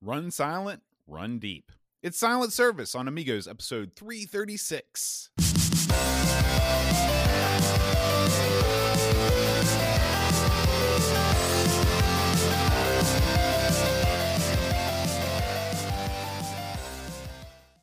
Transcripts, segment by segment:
Run silent, run deep. It's Silent Service on Amigos, episode 336.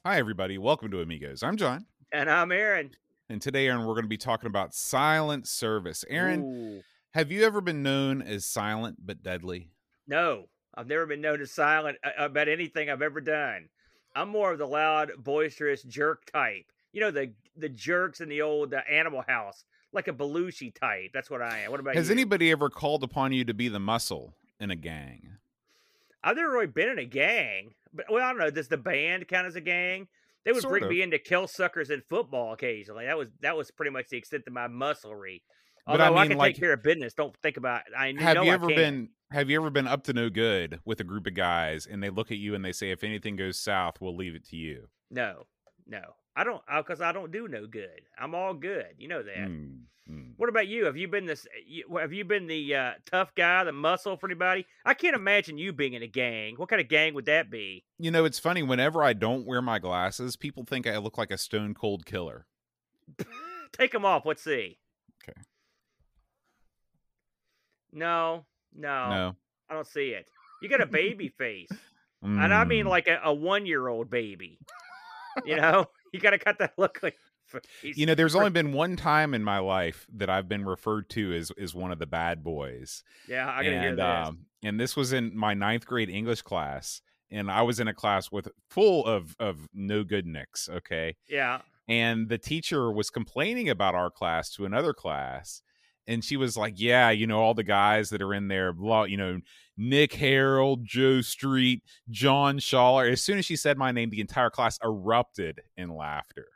Hi, everybody. Welcome to Amigos. I'm John. And I'm Aaron. And today, Aaron, we're going to be talking about silent service. Aaron, Ooh. have you ever been known as silent but deadly? No, I've never been known as silent about anything I've ever done. I'm more of the loud, boisterous jerk type. You know, the the jerks in the old uh, Animal House, like a Belushi type. That's what I am. What about Has you? anybody ever called upon you to be the muscle in a gang? I've never really been in a gang, but well, I don't know. Does the band count as a gang? They would Sort bring of. me in to kill suckers in football occasionally. That was that was pretty much the extent of my musclery. But I Although I, can like- take care of business. Don't think about. I have you I ever can. been have you ever been up to no good with a group of guys and they look at you and they say if anything goes south we'll leave it to you No, no, I don't because I don't do no good. I'm all good. You know that. Mm, mm. What about you? Have you been this? you- Have you been the uh, tough guy, the muscle for anybody? I can't imagine you being in a gang. What kind of gang would that be? you know it's funny whenever i don't wear my glasses people think i look like a stone cold killer Take them off. Let's see. Okay. No, no, no I don't see it. You got a baby face, and I mean Mm. like a, a one-year-old baby. You know, you got to cut that look like. you know there's only been one time in my life that i've been referred to as as one of the bad boys yeah, I gotta hear and um, and this was in my ninth grade english class and i was in a class with full of of no good nicks okay yeah, and the teacher was complaining about our class to another class and she was like yeah you know all the guys that are in there blah you know nick harold joe street john schaller as soon as she said my name the entire class erupted in laughter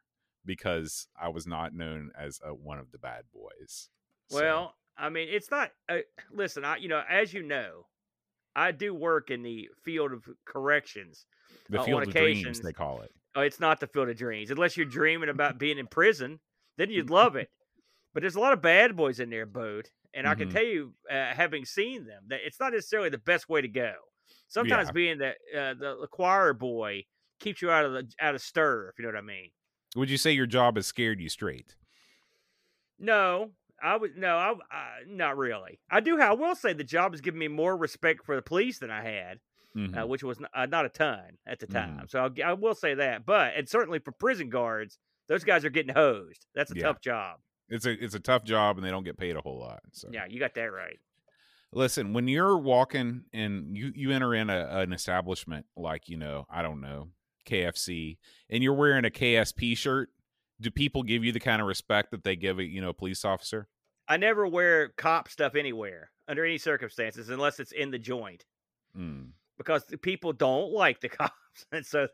because i was not known as uh one of the bad boys So, Well, I mean, it's not. Uh, listen, I you know, as you know, I do work in the field of corrections. the uh, field of dreams they call it Oh, it's not the field of dreams, unless you're dreaming about being in prison. Then you'd love it. But there's a lot of bad boys in there, boat, and I can Mhm. tell you, uh, having seen them, that it's not necessarily the best way to go. Sometimes Yeah. being the uh, the choir boy keeps you out of the out of stir, if you know what I mean. would you say your job has scared you straight No, I would no, I, I not really. I do. I will say the job has given me more respect for the police than I had, Mhm. uh, which was n- uh, not a ton at the Mm-hmm. time. So I'll, I will say that. But and certainly for prison guards, those guys are getting hosed. That's a Yeah. tough job. It's a it's a tough job and they don't get paid a whole lot so Yeah, you got that right. Listen, when you're walking and you you enter in a, an establishment like you know I don't know KFC and you're wearing a KSP shirt, do people give you the kind of respect that they give a you know a police officer? I never wear cop stuff anywhere under any circumstances unless it's in the joint Mm. because the people don't like the cops, and so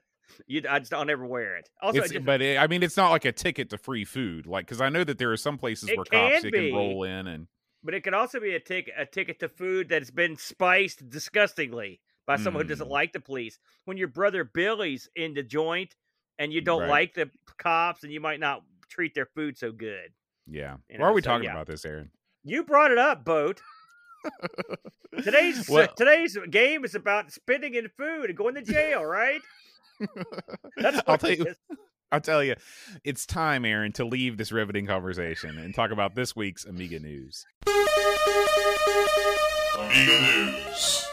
you I just I'll never wear it. Also, It's, just, but it, I mean, it's not like a ticket to free food, like because I know that there are some places where cops be. can roll in and But it could also be a ticket a ticket to food that's been spiced disgustingly by someone who doesn't Mm. like the police. When your brother Billy's in the joint and you don't Right. like the cops and you might not treat their food so good. yeah. You Why are we so, talking yeah. about this, Aaron? You brought it up, boat. Today's Well- today's game is about spitting in food and going to jail, right? That's I'll tell you. I'll tell you, it's time, Aaron, to leave this riveting conversation and talk about this week's Amiga news. Amiga News.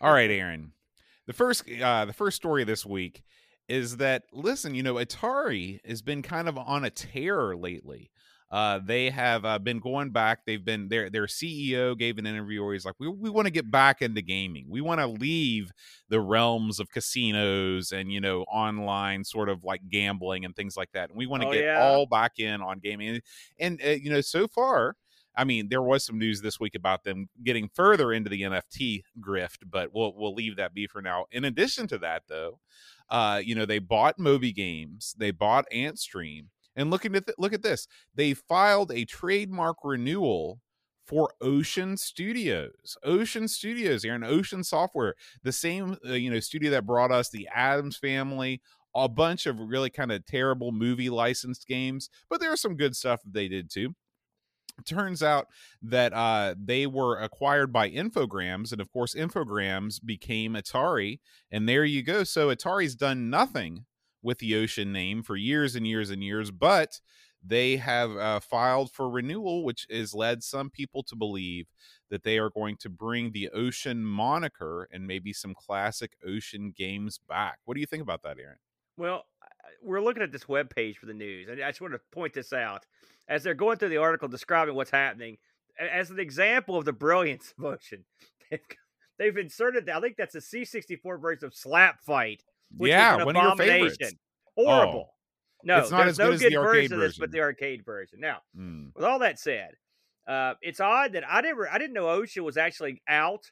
All right, Aaron. The first uh the first story this week is that listen, you know, Atari has been kind of on a tear lately. Uh they have uh, been going back. They've been their their CEO gave an interview where he's like, "We we want to get back into gaming. We want to leave the realms of casinos and, you know, online sort of like gambling and things like that. And we want to Oh, get yeah? all back in on gaming." And, and uh, you know, so far I mean, there was some news this week about them getting further into the NFT grift, but we'll we'll leave that be for now. In addition to that, though, uh, you know, they bought Moby Games, they bought Antstream, and looking at th- look at this, they filed a trademark renewal for Ocean Studios. Ocean Studios, Aaron, Ocean Software, the same uh, you know studio that brought us the Addams Family, a bunch of really kind of terrible movie licensed games, but there was some good stuff that they did too turns out that uh, they were acquired by Infogrames, and of course, Infogrames became Atari, and there you go. So Atari's done nothing with the Ocean name for years and years and years, but they have uh, filed for renewal, which has led some people to believe that they are going to bring the Ocean moniker and maybe some classic Ocean games back. What do you think about that, Aaron? Well, we're looking at this web page for the news, and I just want to point this out as they're going through the article describing what's happening. As an example of the brilliance of Ocean, they've, they've inserted. I think that's a C64 version of Slap Fight. Yeah, one of your favorites. Horrible. No, It's not there's as no good as the arcade version of this, but the arcade version. Now, Mm. with all that said, uh, it's odd that I never, I didn't know Ocean was actually out.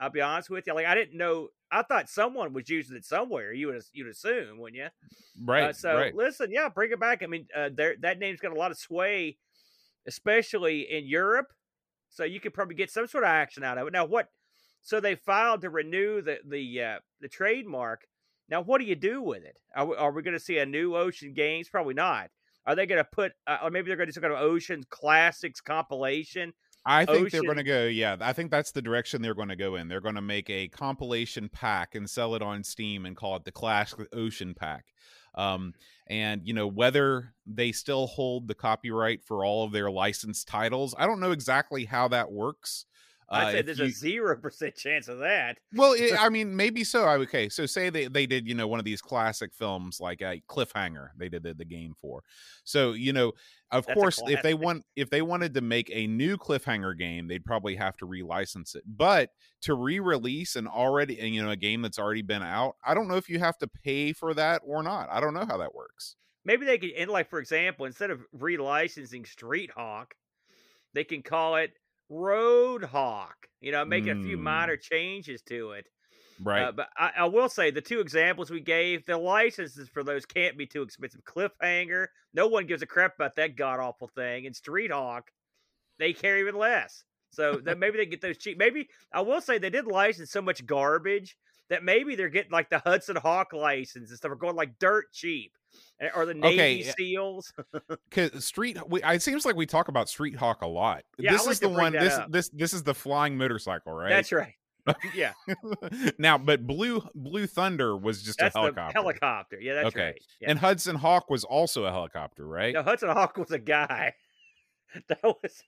I'll be honest with you. Like I didn't know. I thought someone was using it somewhere. You would, you'd assume, wouldn't you? Right. Uh, so right. listen, yeah, bring it back. I mean, uh, there that name's got a lot of sway, especially in Europe. So you could probably get some sort of action out of it. Now, what? So they filed to renew the the uh, the trademark. Now, what do you do with it? Are we, are we going to see a new Ocean Games? Probably not. Are they going to put, uh, or maybe they're going to do some kind of Ocean Classics compilation? I think they're going to go. Yeah, I think that's the direction they're going to go in. They're going to make a compilation pack and sell it on Steam and call it the Clash Ocean Pack. Um, and you know whether they still hold the copyright for all of their licensed titles, I don't know exactly how that works. I'd Uh, say there's you- a zero percent chance of that. well, it, I mean, maybe so. I okay. So say they they did, you know, one of these classic films like a Cliffhanger. They did the, the game for. So you know, of That's course, if they want if they wanted to make a new Cliffhanger game, they'd probably have to relicense it. But to re-release an already, you know, a game that's already been out, I don't know if you have to pay for that or not. I don't know how that works. Maybe they could, and like for example, instead of relicensing Street Hawk, they can call it Road Hawk. You know, make a few Mm. minor changes to it. Right. Uh, but I, I will say the two examples we gave, the licenses for those can't be too expensive. Cliffhanger, no one gives a crap about that god awful thing, and Street Hawk, they care even less. So that maybe they get those cheap. Maybe I will say they did license so much garbage that maybe they're getting like the Hudson Hawk license and stuff are going like dirt cheap, Eh, or the Navy Okay. SEAls. Cause Street, we, it seems like we talk about Street Hawk a lot. Yeah, this like is the one. This up. this this is the flying motorcycle, right? That's right. Yeah, now, but Blue Blue Thunder was just that's a helicopter. helicopter. Yeah, that's Okay. right. Yeah. And Hudson Hawk was also a helicopter, right? No, Hudson Hawk was a guy. That was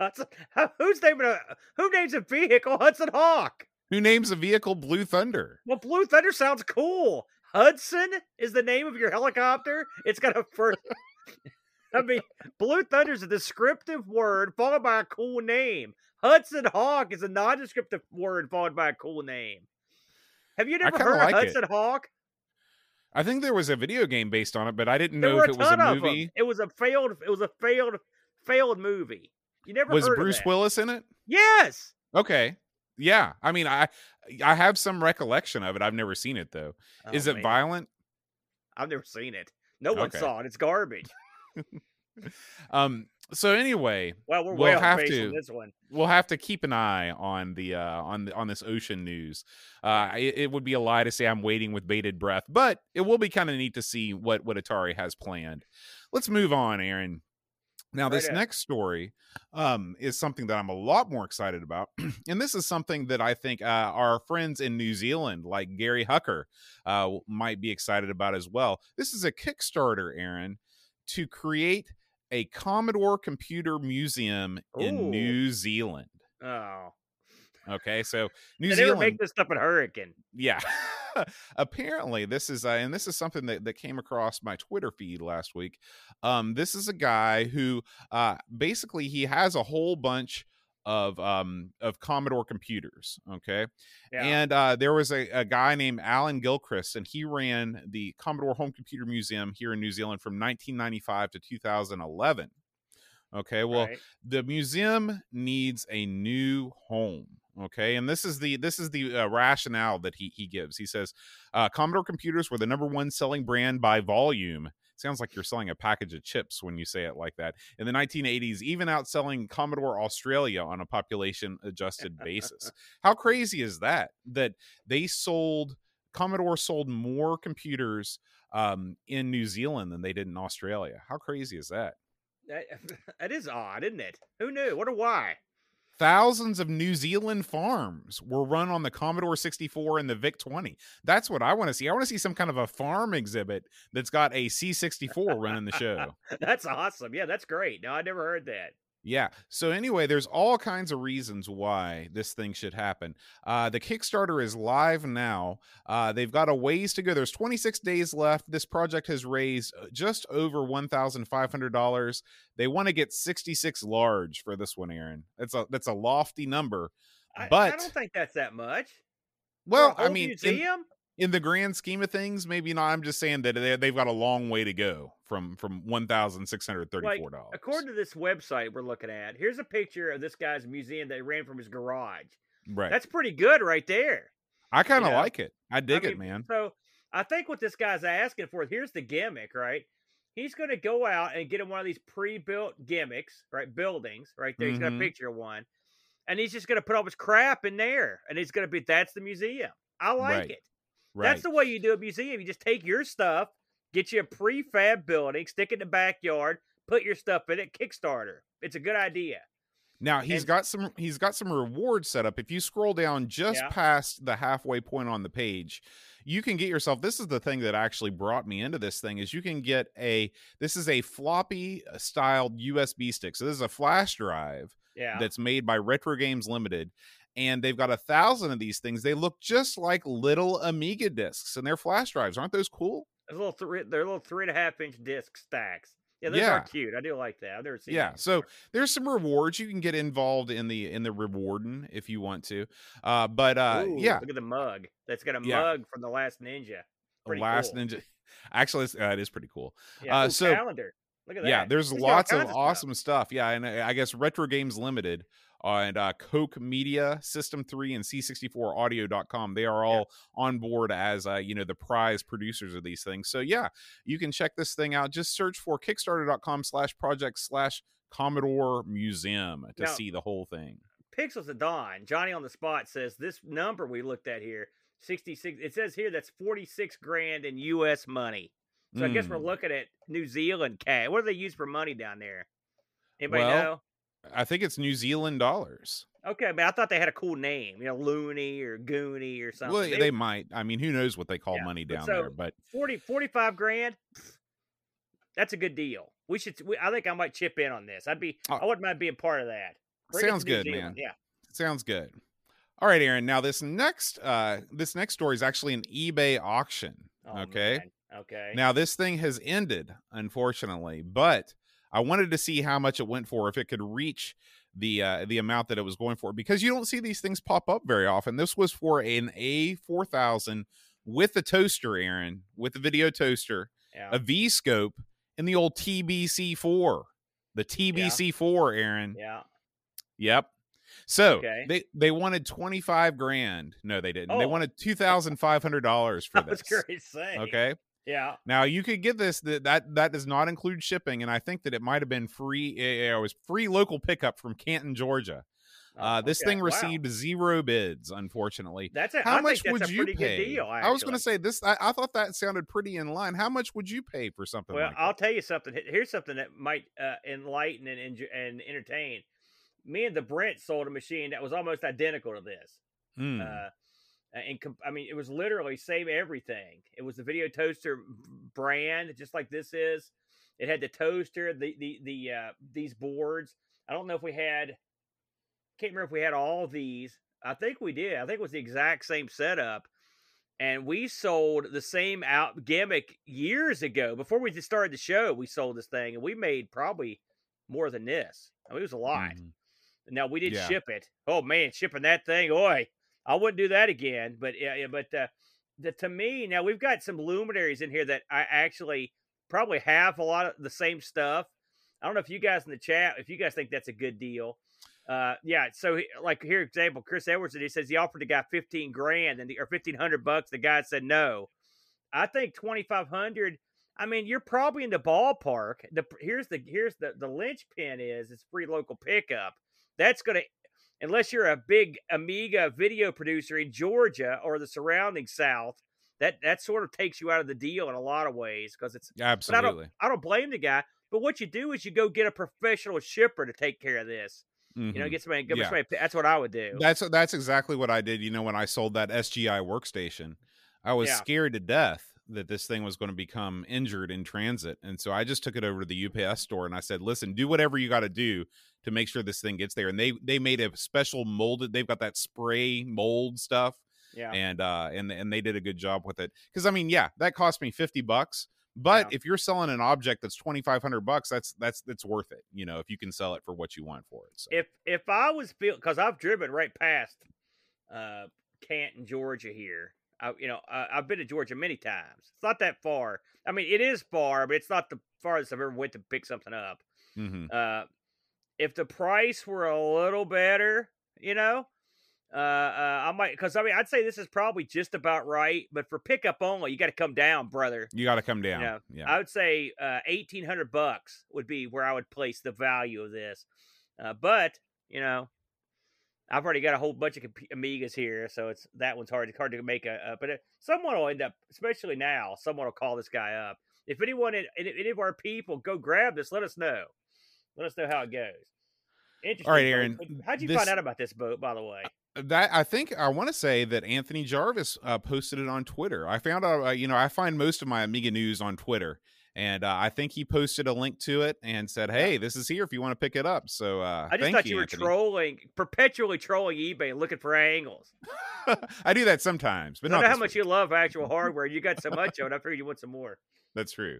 Hudson. Who's naming a who names a vehicle Hudson Hawk? Who names a vehicle Blue Thunder? Well, Blue Thunder sounds cool. Hudson is the name of your helicopter. It's got a first. I mean, Blue Thunder is a descriptive word followed by a cool name. Hudson Hawk is a non-descriptive word followed by a cool name. Have you never heard like of it. Hudson Hawk? I think there was a video game based on it, but I didn't There know if it was a ton of 'em. movie. It was a failed. It was a failed, failed movie. You never Was heard Bruce. Willis in it? Yes. Okay. Yeah. I mean, I I have some recollection of it. I've never seen it though. Is Oh, it man. violent? I've never seen it. No one Okay. saw it. It's garbage. Um so anyway, Well, we're We'll have to. this one. we'll have to keep an eye on the uh on the, on this ocean news. Uh it, it would be a lie to say I'm waiting with bated breath, but it will be kind of neat to see what what Atari has planned. Let's move on, Aaron. Now, this Right next story um, is something that I'm a lot more excited about, and this is something that I think uh, our friends in New Zealand, like Gary Hucker, uh, might be excited about as well. This is a Kickstarter, Aaron, to create a Commodore Computer Museum in New Zealand. Oh, Okay, so New they Zealand, make this stuff in Hurricane. yeah. Apparently, this is uh, and this is something that, that came across my Twitter feed last week. Um, this is a guy who uh, basically he has a whole bunch of um of Commodore computers. Okay, Yeah. and uh, there was a, a guy named Alan Gilchrist, and he ran the Commodore Home Computer Museum here in New Zealand from 1995 to 2011. Okay, well, right? the museum needs a new home okay? And this is the this is the uh, rationale that he he gives. He says uh, commodore computers were the number one selling brand by volume. Sounds like you're selling a package of chips when you say it like that. In the 1980s even outselling commodore australia on a population adjusted basis. How crazy is that? That they sold commodore sold more computers um, in new zealand than they did in australia. How crazy is that? That, that is odd, isn't it? Who knew? Wonder why. Thousands of New Zealand farms were run on the Commodore 64 and the VIC 20. That's what I want to see. I want to see some kind of a farm exhibit that's got a C64 running the show. That's awesome. Yeah, that's great. No, I never heard that. Yeah. So anyway, there's all kinds of reasons why this thing should happen. Uh, the Kickstarter is live now. Uh, they've got a ways to go. There's 26 days left. This project has raised uh, just over $1,500. They want to get 66 large for this one, Aaron. That's a that's a lofty number. I, But I don't think that's that much. Well, I mean, museum. in the grand scheme of things, maybe not. I'm just saying that they, they've got a long way to go from from $1,634. According to this website we're looking at, here's a picture of this guy's museum that he ran from his garage. right. That's pretty good right there. I kind of you know, like it. I dig I it, man. So I think what this guy's asking for, here's the gimmick, right? He's going to go out and get him one of these pre-built gimmicks, right? Buildings, right there. He's got a Mhm. picture of one, and he's just going to put all his crap in there, and he's going to be that's the museum. I like Right. it. Right. That's the way you do a museum. You just take your stuff, get you a prefab building, stick it in the backyard, put your stuff in it, Kickstarter. It's a good idea. Now he's And- got some he's got some rewards set up. If you scroll down just Yeah. past the halfway point on the page, you can get yourself this is the thing that actually brought me into this thing is you can get a this is a floppy uh, styled USB stick. So this is a flash drive Yeah. that's made by Retro Games Limited and they've got a thousand of these things. They look just like little Amiga discs and they're flash drives. Aren't those cool? Those little three, they're little three and a half inch disc stacks. Yeah, those Yeah. are cute. I do like that. I've never seen. Yeah, so there's some rewards you can get involved in the in the rewarding if you want to. Uh but uh Ooh, yeah, look at the mug. That's got a Yeah. mug from the Last Ninja. Pretty last cool. ninja actually uh, it is pretty cool Yeah, uh, ooh, so- calendar. Look at that. yeah there's He's lots of kinds stuff. awesome stuff. yeah and uh, i guess retro games limited and uh, Koch Media system 3 and c64 audio.com they are all on board as uh, you know the prize producers of these things so yeah you can check this thing out just search for kickstarter.com slash project slash commodore museum to Now- see the whole thing Pixels of Dawn. Johnny on the spot says this number we looked at here, 66. It says here that's 46 grand in U.S. money. So I guess we're Mm. looking at New Zealand cash. What do they use for money down there? Anybody Well, know? I think it's new zealand dollars Okay, but I thought they had a cool name, you know, Looney or Goonie or something. well they, might i mean who knows what they call Yeah, money down so- there but 40, 45 grand. That's a good deal. We should. We, I think I might chip in on this. I'd be. Oh. I wouldn't mind being part of that. Bring sounds good Zealand, man Yeah. Sounds good. All right, Aaron. Now this next uh this next story is actually an eBay auction. Oh, okay. man. Okay. Now this thing has ended, unfortunately, but I wanted to see how much it went for if it could reach the uh the amount that it was going for because you don't see these things pop up very often. This was for an A4000 with the toaster, Aaron, with the video toaster, yeah. a V scope, and the old TBC4. The TBC4, Aaron. yeah. Yep. So Okay. they they wanted twenty five grand. No, they didn't. They Oh. wanted two thousand five hundred dollars for I was this. going to say. Okay. Yeah. Now you could get this. That that that does not include shipping, and I think that it might have been free. eh, It was free local pickup from Canton, Georgia. Uh, Oh, this okay. thing Wow. received zero bids, unfortunately. That's a, How I much would you pretty pay? good deal. I was going to say this. I, I thought that sounded pretty in line. How much would you pay for something Well, like I'll that? tell you something. Here's something that might uh, enlighten and, enj- and entertain. Me and the Brent sold a machine that was almost identical to this. Hmm. Uh, and com- I mean, it was literally same everything. It was the video toaster brand, just like this is. It had the toaster, the the the uh, these boards. I don't know if we had. Can't remember if we had all these. I think we did. I think it was the exact same setup, and we sold the same out gimmick years ago before we just started the show. We sold this thing, and we made probably more than this. I mean, it was a lot. Mhm. Now we did Yeah. ship it. Oh man, shipping that thing, oi! I wouldn't do that again. But yeah, but uh, the, to me, now we've got some luminaries in here that I actually probably have a lot of the same stuff. I don't know if you guys in the chat, if you guys think that's a good deal. Uh, yeah. So like here, example, Chris Edwards, he says he offered the guy fifteen grand and the, or fifteen hundred bucks. The guy said no. I think twenty five hundred. I mean, you're probably in the ballpark. The here's the here's the the linchpin is it's free local pickup. That's gonna unless you're a big Amiga video producer in Georgia or the surrounding South. That that sort of takes you out of the deal in a lot of ways because it's. But I don't Absolutely. I don't blame the guy But what you do is you go get a professional shipper to take care of this. You know, Mhm. get somebody, get Yeah. somebody. That's what I would do. That's that's exactly what I did. You know, when I sold that SGI workstation, I was Yeah. scared to death that this thing was going to become injured in transit, and so I just took it over to the UPS store and I said, "Listen, do whatever you got to do to make sure this thing gets there." And they they made a special molded. They've got that spray mold stuff, yeah. and uh and and they did a good job with it. Because I mean, yeah, that cost me fifty bucks. But Yeah. if you're selling an object that's twenty five hundred bucks, that's that's that's worth it. You know, if you can sell it for what you want for it. So. if if I was built because I've driven right past uh Canton, Georgia here. I, you know, I, I've been to Georgia many times. It's not that far. I mean, it is far, but it's not the farthest I've ever went to pick something up. Mhm. Uh, if the price were a little better, you know, uh, uh I might because I mean I'd say this is probably just about right, but for pickup only, you got to come down, brother. You got to come down. know, yeah. I would say uh, eighteen hundred bucks would be where I would place the value of this. Uh, but you know, I've already got a whole bunch of Amigas here, so it's that one's hard hard to make a. Uh, but it, someone will end up, especially now, someone will call this guy up. If anyone, any, any of our people go grab this, let us know. Let us know how it goes. Interesting. right, folks. Aaron, How'd you this- find out about this boat, by the way? that I think I want to say that Anthony Jarvis uh, posted it on Twitter. I found out, uh, you know, I find most of my Amiga news on Twitter, and uh, I think he posted a link to it and said, "Hey, this is here if you want to pick it up." So uh, I just thought you, were Anthony. trolling, perpetually trolling eBay, looking for angles. I do that sometimes, but I not know how much week. you love actual hardware. You got so much of it. I figured you want some more. That's true.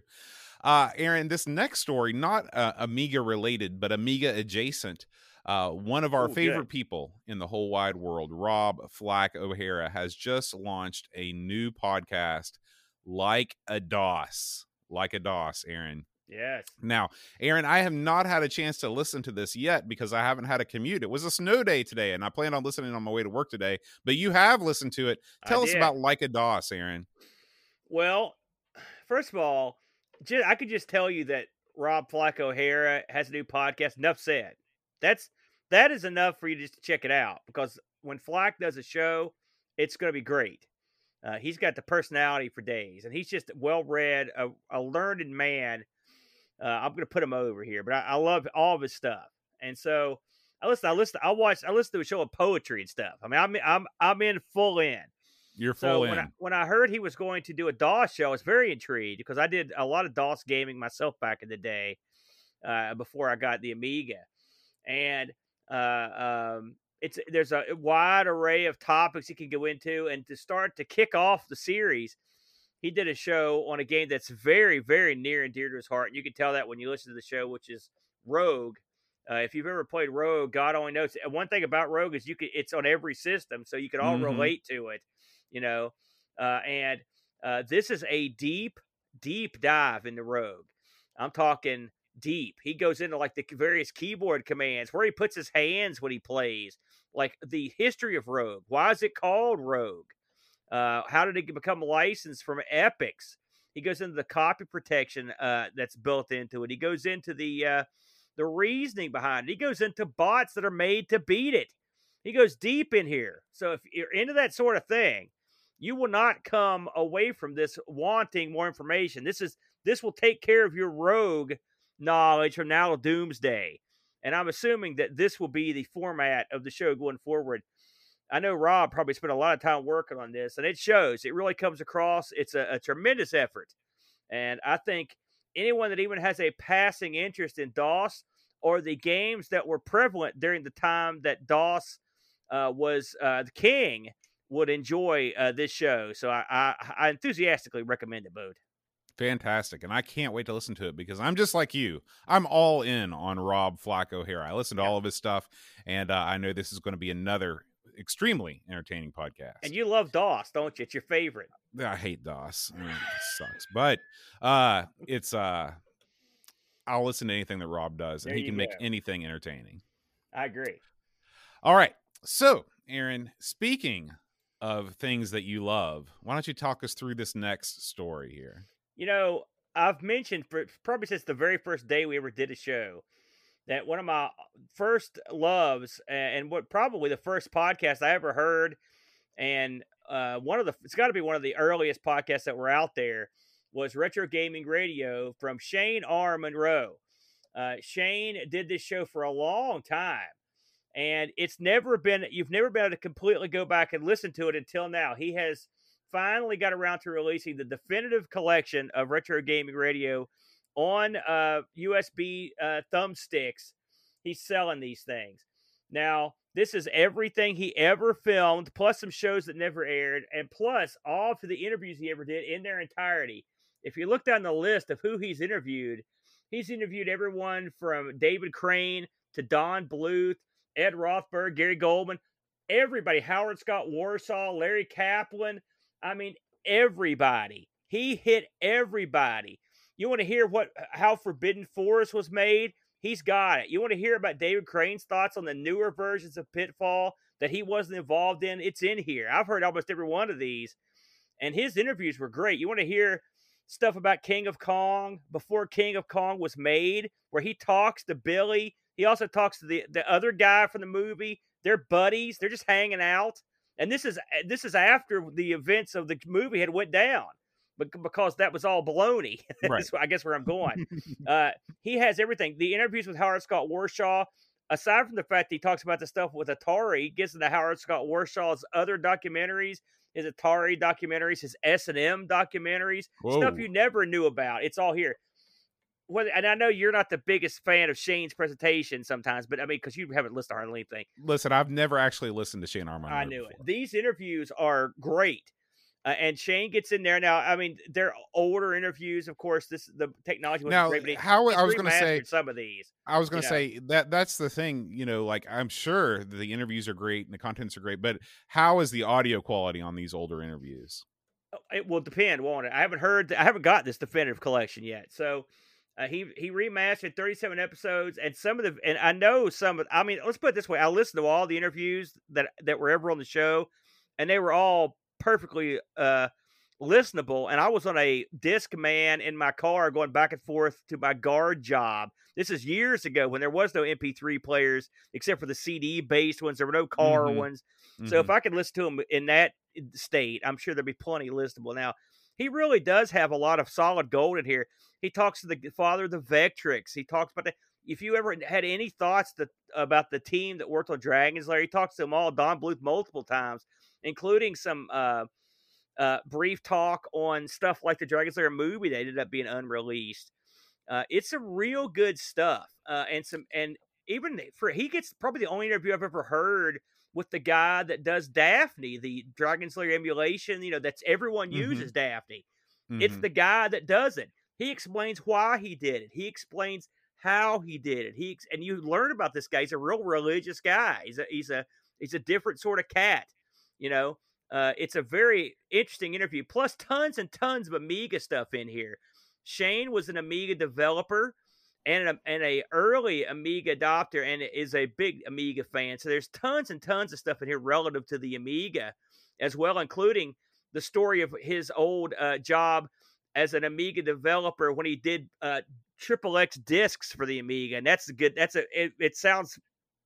Uh, Aaron, this next story, not uh, Amiga related, but Amiga adjacent. Uh, one of our Ooh, good. favorite people in the whole wide world, Rob Flack O'Hara, has just launched a new podcast, Like a DOS. Like a DOS, Aaron. Yes. Now, Aaron, I have not had a chance to listen to this yet because I haven't had a commute. It was a snow day today, and I planned on listening on my way to work today. But you have listened to it. I Tell us did. about Like a DOS, Aaron. Well, first of all, I could just tell you that Rob Flack O'Hara has a new podcast. Enough said. That's that is enough for you just to check it out because when Flack does a show, it's going to be great. Uh, he's got the personality for days, and he's just well read, a, a learned man. Uh, I'm going to put him over here, but I, I love all of his stuff, and so I listen. I listen. I watch. I listen to a show of poetry and stuff. I mean, I'm I'm I'm in full in. You're So full when. I, when I heard he was going to do a DOS show, I was very intrigued because I did a lot of DOS gaming myself back in the day, uh, before I got the Amiga, and uh, um, it's there's a wide array of topics he can go into, and to start to kick off the series, he did a show on a game that's very very near and dear to his heart, and you can tell that when you listen to the show, which is Rogue. Uh, if you've ever played Rogue, God only knows. One thing about Rogue is you can it's on every system, so you can all Mhm. relate to it you know uh, and uh, this is a deep deep dive into rogue i'm talking deep. He goes into like the various keyboard commands where he puts his hands when he plays like the history of rogue. Why is it called rogue? Uh, how did it become licensed from Epyx he goes into the copy protection uh, that's built into it. He goes into the uh, the reasoning behind it. He goes into bots that are made to beat it. He goes deep in here. So if you're into that sort of thing you will not come away from this wanting more information. This is this will take care of your rogue knowledge from now to doomsday. And I'm assuming that this will be the format of the show going forward. I know Rob probably spent a lot of time working on this, and it shows. It really comes across. It's a, a tremendous effort. And I think anyone that even has a passing interest in DOS or the games that were prevalent during the time that DOS uh, was uh, the king would enjoy uh, this show. So I, I, I enthusiastically recommend it, Bode. Fantastic. And I can't wait to listen to it because I'm just like you. I'm all in on Rob Flack O'Hara. I listen to Yeah. all of his stuff, and uh, I know this is going to be another extremely entertaining podcast. And you love DOS, don't you? It's your favorite. I hate DOS. I mean, it sucks. But uh, it's uh, I'll listen to anything that Rob does, and There he can make anything entertaining. I agree. All right. So, Aaron, speaking of things that you love, why don't you talk us through this next story here? You know, I've mentioned for probably since the very first day we ever did a show that one of my first loves and what probably the first podcast I ever heard, and uh, one of the it's got to be one of the earliest podcasts that were out there was Retro Gaming Radio from Shane R. Monroe. Uh, Shane did this show for a long time, and it's never been you've never been able to completely go back and listen to it until now. He has finally got around to releasing the definitive collection of retro gaming radio on uh, USB uh, thumbsticks. He's selling these things now. This is everything he ever filmed, plus some shows that never aired, and plus all of the interviews he ever did in their entirety. If you look down the list of who he's interviewed, he's interviewed everyone from David Crane to Don Bluth, Ed Rotberg, Gary Goldman, everybody, Howard Scott Warshaw, Larry Kaplan. I mean, everybody. He hit everybody. You want to hear what uh, how Forbidden Forest was made? He's got it. You want to hear about David Crane's thoughts on the newer versions of Pitfall that he wasn't involved in? It's in here. I've heard almost every one of these, and his interviews were great. You want to hear stuff about King of Kong before King of Kong was made, where he talks to Billy. He also talks to the the other guy from the movie. They're buddies. They're just hanging out. And this is this is after the events of the movie had went down because that was all baloney. Right. I guess where I'm going. uh, he has everything. The interviews with Howard Scott Warshaw, aside from the fact that he talks about the stuff with Atari, gets into Howard Scott Warshaw's other documentaries, his Atari documentaries, his S and M documentaries, stuff you never knew about. It's all here. Whether, and I know you're not the biggest fan of Shane's presentation sometimes, but I mean, because you haven't listened to hardly anything. Listen, I've never actually listened to Shane Armand. I knew it. These interviews are great. Uh, and Shane gets in there now. I mean, they're older interviews, of course. This the technology was Now, great, how I was going to say, some of these. I was going to know. say that that's the thing. You know, like I'm sure the interviews are great and the contents are great, but how is the audio quality on these older interviews? Oh, It will depend, won't it? I haven't heard. I haven't got this definitive collection yet. So uh, he he remastered 37 episodes, and some of the and I know some of. I mean, let's put it this way: I listened to all the interviews that that were ever on the show, and they were all perfectly uh listenable. And I was on a disc man in my car going back and forth to my guard job. This is years ago when there was no MP3 players except for the CD based ones. There were no car Mhm. ones. So if Mhm. I could listen to them in that state, I'm sure there'd be plenty listenable. Now, he really does have a lot of solid gold in here. He talks to the father of the Vectrex. He talks about the. If you ever had any thoughts that about the team that worked on Dragon's Lair, he talks to them all. Don Bluth multiple times, including some uh, uh, brief talk on stuff like the Dragon's Lair movie that ended up being unreleased. Uh, it's some real good stuff, uh, and some and even for he gets probably the only interview I've ever heard with the guy that does Daphne, the Dragon Slayer emulation. You know, that's everyone Mhm. uses Daphne. It's Mhm. the guy that does it. He explains why he did it. He explains how he did it. He and you learn about this guy. He's a real religious guy. He's a he's a he's a different sort of cat. You know, uh, it's a very interesting interview. Plus, tons and tons of Amiga stuff in here. Shane was an Amiga developer and a, and a early Amiga adopter, and is a big Amiga fan. So there's tons and tons of stuff in here relative to the Amiga, as well, including the story of his old uh, job as an Amiga developer when he did uh, triple X discs for the Amiga, and that's a good. That's a. It, it sounds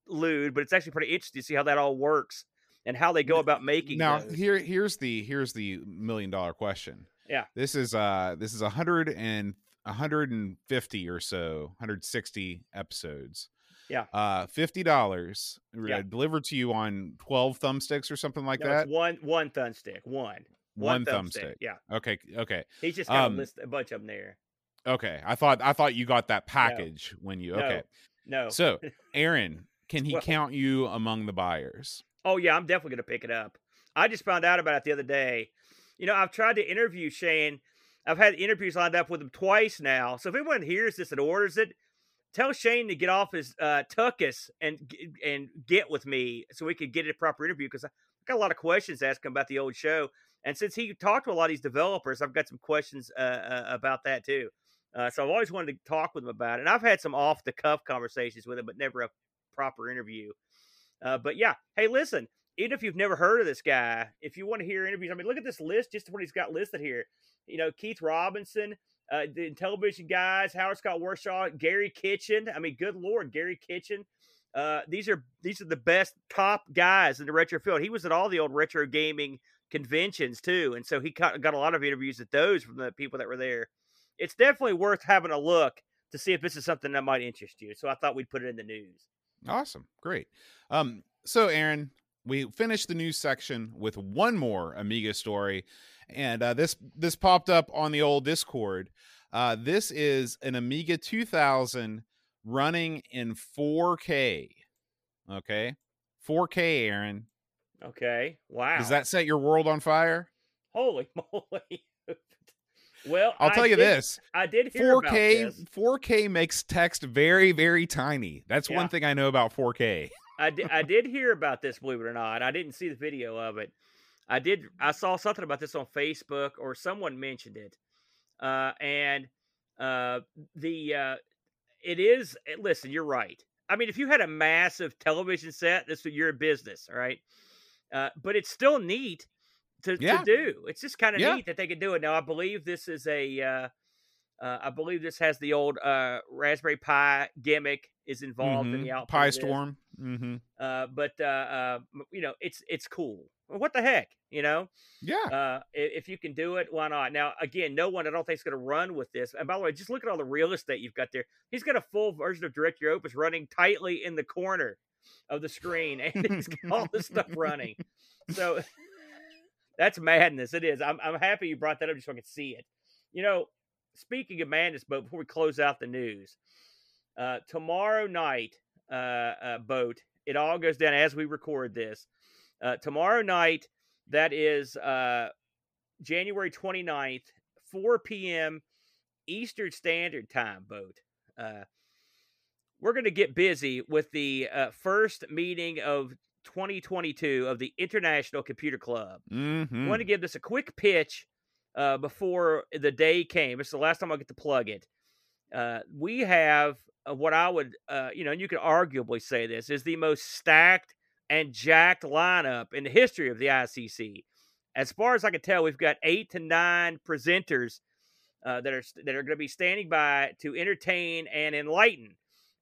lewd, but it's actually pretty interesting to see how that all works and how they go about making. now those. here here's the here's the million dollar question Yeah. this is uh this is a hundred and 150 or so 160 episodes Yeah. uh 50 dollars Yeah. delivered to you on 12 thumbsticks or something like No, that one one thumbstick, one one thumbstick. thumbstick Yeah, okay okay he's just got Um, a list a bunch of them there. okay i thought i thought you got that package when you No. okay No, so aaron can he Well- count you among the buyers Oh yeah, I'm definitely gonna pick it up. I just found out about it the other day. You know, I've tried to interview Shane. I've had interviews lined up with him twice now. So if anyone hears this and orders it, tell Shane to get off his uh, tuckus and and get with me so we could get a proper interview because I got a lot of questions to ask him about the old show. And since he talked to a lot of these developers, I've got some questions uh, uh, about that too. Uh, so I've always wanted to talk with him about it. And I've had some off the cuff conversations with him, but never a proper interview. Uh, but yeah, hey, listen, even if you've never heard of this guy, if you want to hear interviews, I mean, look at this list, just what he's got listed here. You know, Keith Robinson, uh, the television guys, Howard Scott Warshaw, Garry Kitchen. I mean, good lord, Garry Kitchen. Uh, these are these are the best top guys in the retro field. He was at all the old retro gaming conventions too, and so he got, got a lot of interviews at those from the people that were there. It's definitely worth having a look to see if this is something that might interest you. So I thought we'd put it in the news. Awesome. Great. Um, so Aaron, we finished the news section with one more Amiga story, and uh, this this popped up on the old Discord. Uh, this is an Amiga 2000 running in 4K. Okay, 4K, Aaron. Okay. Wow. Does that set your world on fire? Holy moly. well, I'll I tell you did- this: I did hear 4K this. 4K makes text very very tiny. That's Yeah. one thing I know about 4K. I did, I did hear about this, believe it or not. I didn't see the video of it. I did. I saw something about this on Facebook, or someone mentioned it. Uh, and uh, the uh, it is. eh, Listen, you're right. I mean, if you had a massive television set, this would your business, all right? Uh, but it's still neat to, Yeah. to do. It's just kind of Yeah. neat that they can do it. Now, I believe this is a. Uh, uh, I believe this has the old uh, Raspberry Pi gimmick is involved in Mhm. the output. Pi of this. Storm. Mm-hmm. Uh, but uh, uh, you know, it's it's cool. What the heck, you know? Yeah. Uh, if you can do it, why not? Now, again, no one I don't think is going to run with this. And by the way, just look at all the real estate you've got there. He's got a full version of Directory Opus running tightly in the corner of the screen, and he's got all this stuff running. So that's madness. It is. I'm I'm happy you brought that up just so I could see it. You know, speaking of madness, but before we close out the news, uh, tomorrow night, uh, uh, boat. It all goes down as we record this. Uh, tomorrow night, that is uh, January 29th, 4 p.m. Eastern Standard Time, boat. Uh, we're going to get busy with the uh, first meeting of 2022 of the International Computer Club. Mm-hmm. I want to give this a quick pitch uh, before the day came. Is the last time I get to plug it. Uh, we have uh, what I would, uh, you know, and you could arguably say this is the most stacked and jacked lineup in the history of the ICC. As far as I can tell, we've got eight to nine presenters uh, that are that are going to be standing by to entertain and enlighten.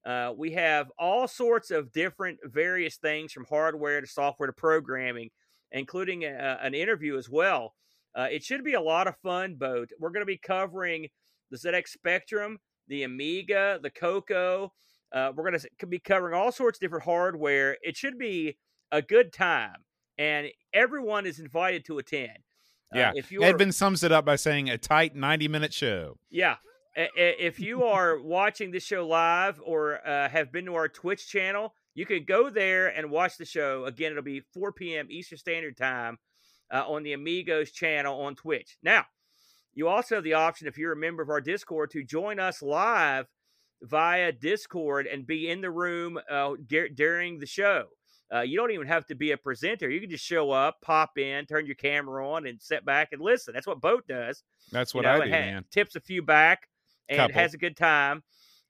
Uh, we have all sorts of different, various things from hardware to software to programming, including a, an interview as well. Uh, it should be a lot of fun, Boat. We're going to be covering the ZX Spectrum, the Amiga, the Coco. Uh, we're going to be covering all sorts of different hardware. It should be a good time, and everyone is invited to attend. Uh, Yeah. if you Edvin sums it up by saying a tight 90 minute show. yeah. If you are watching this show live or uh, have been to our Twitch channel, you can go there and watch the show. Again, it'll be 4 p.m. Eastern Standard Time uh, on the Amigos channel on Twitch. Now, you also have the option, if you're a member of our Discord, to join us live via Discord and be in the room uh, dur- during the show. Uh, you don't even have to be a presenter. You can just show up, pop in, turn your camera on, and sit back and listen. That's what Boat does That's you what know, I do, ha- man. Tips a few back and Couple. has a good time,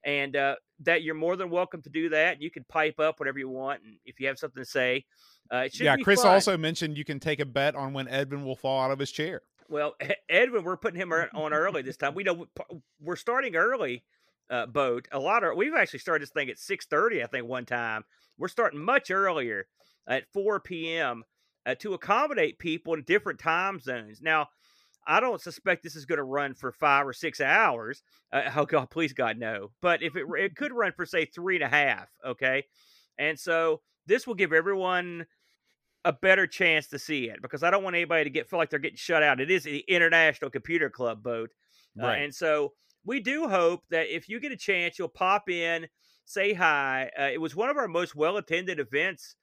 and uh, that you're more than welcome to do that. You can pipe up whatever you want, and if you have something to say, uh, it should Yeah, Chris fun. also mentioned you can take a bet on when Edvin will fall out of his chair. Well, Edwin, we're putting him on early this time. We know we're starting early. Uh, boat a lot of we've actually started this thing at six thirty. I think one time we're starting much earlier at four p.m. Uh, to accommodate people in different time zones. Now, I don't suspect this is going to run for five or six hours. Uh, oh God, please God, no. But if it it could run for say three and a half, okay. And so this will give everyone a better chance to see it because I don't want anybody to get feel like they're getting shut out. It is the International Computer Club boat, uh, and so we do hope that if you get a chance, you'll pop in, say hi. Uh, it was one of our most well attended events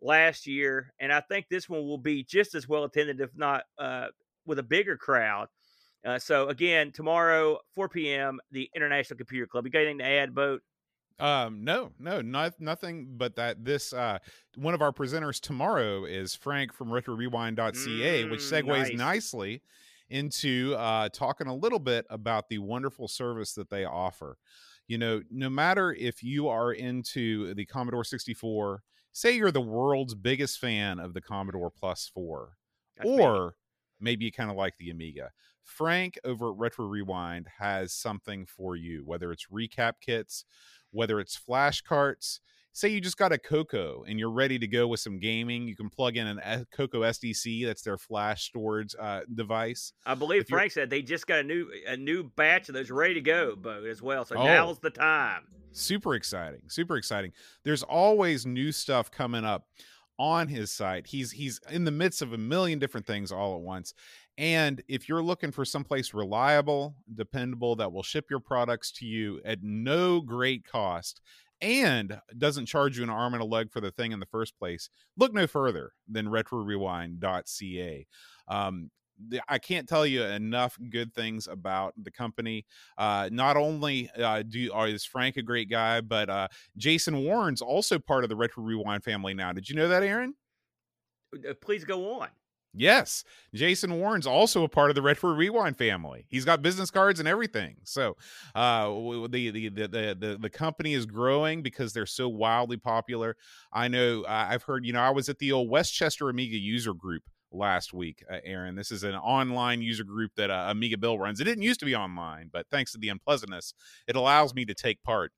last year, and I think this one will be just as well attended, if not uh, with a bigger crowd. Uh, so again, tomorrow, 4 p.m., the International Computer Club. You got anything to add, Boat? Um, no, no, not nothing but that this uh one of our presenters tomorrow is Frank from retrorewind.ca, which Mm, segues nice. nicely into uh talking a little bit about the wonderful service that they offer. You know, no matter if you are into the Commodore 64, say you're the world's biggest fan of the Commodore Plus 4, That's me. or maybe you kind of like the Amiga. Frank over at Retro Rewind has something for you, whether it's recap kits, whether it's flash carts. say you just got a Coco and you're ready to go with some gaming, you can plug in an Coco SDC. That's their flash storage uh, device. I believe Frank said they just got a new a new batch of those ready to go, Bo, as well. So oh, now's the time. Super exciting, super exciting. There's always new stuff coming up on his site. He's he's in the midst of a million different things all at once. And if you're looking for someplace reliable, dependable that will ship your products to you at no great cost and doesn't charge you an arm and a leg for the thing in the first place, look no further than retrorewind.ca. Um, I can't tell you enough good things about the company. Uh, not only uh, do uh, is Frank a great guy, but uh, Jason Warren's also part of the Retro Rewind family now. Did you know that, Aaron? Uh, please go on. Yes, Jason Warren's also a part of the Retro Rewind family. He's got business cards and everything. So, uh, the, the the the the company is growing because they're so wildly popular. I know I've heard. You know, I was at the old Westchester Amiga user group last week, uh, Aaron. This is an online user group that uh, Amiga Bill runs. It didn't used to be online, but thanks to the unpleasantness, it allows me to take part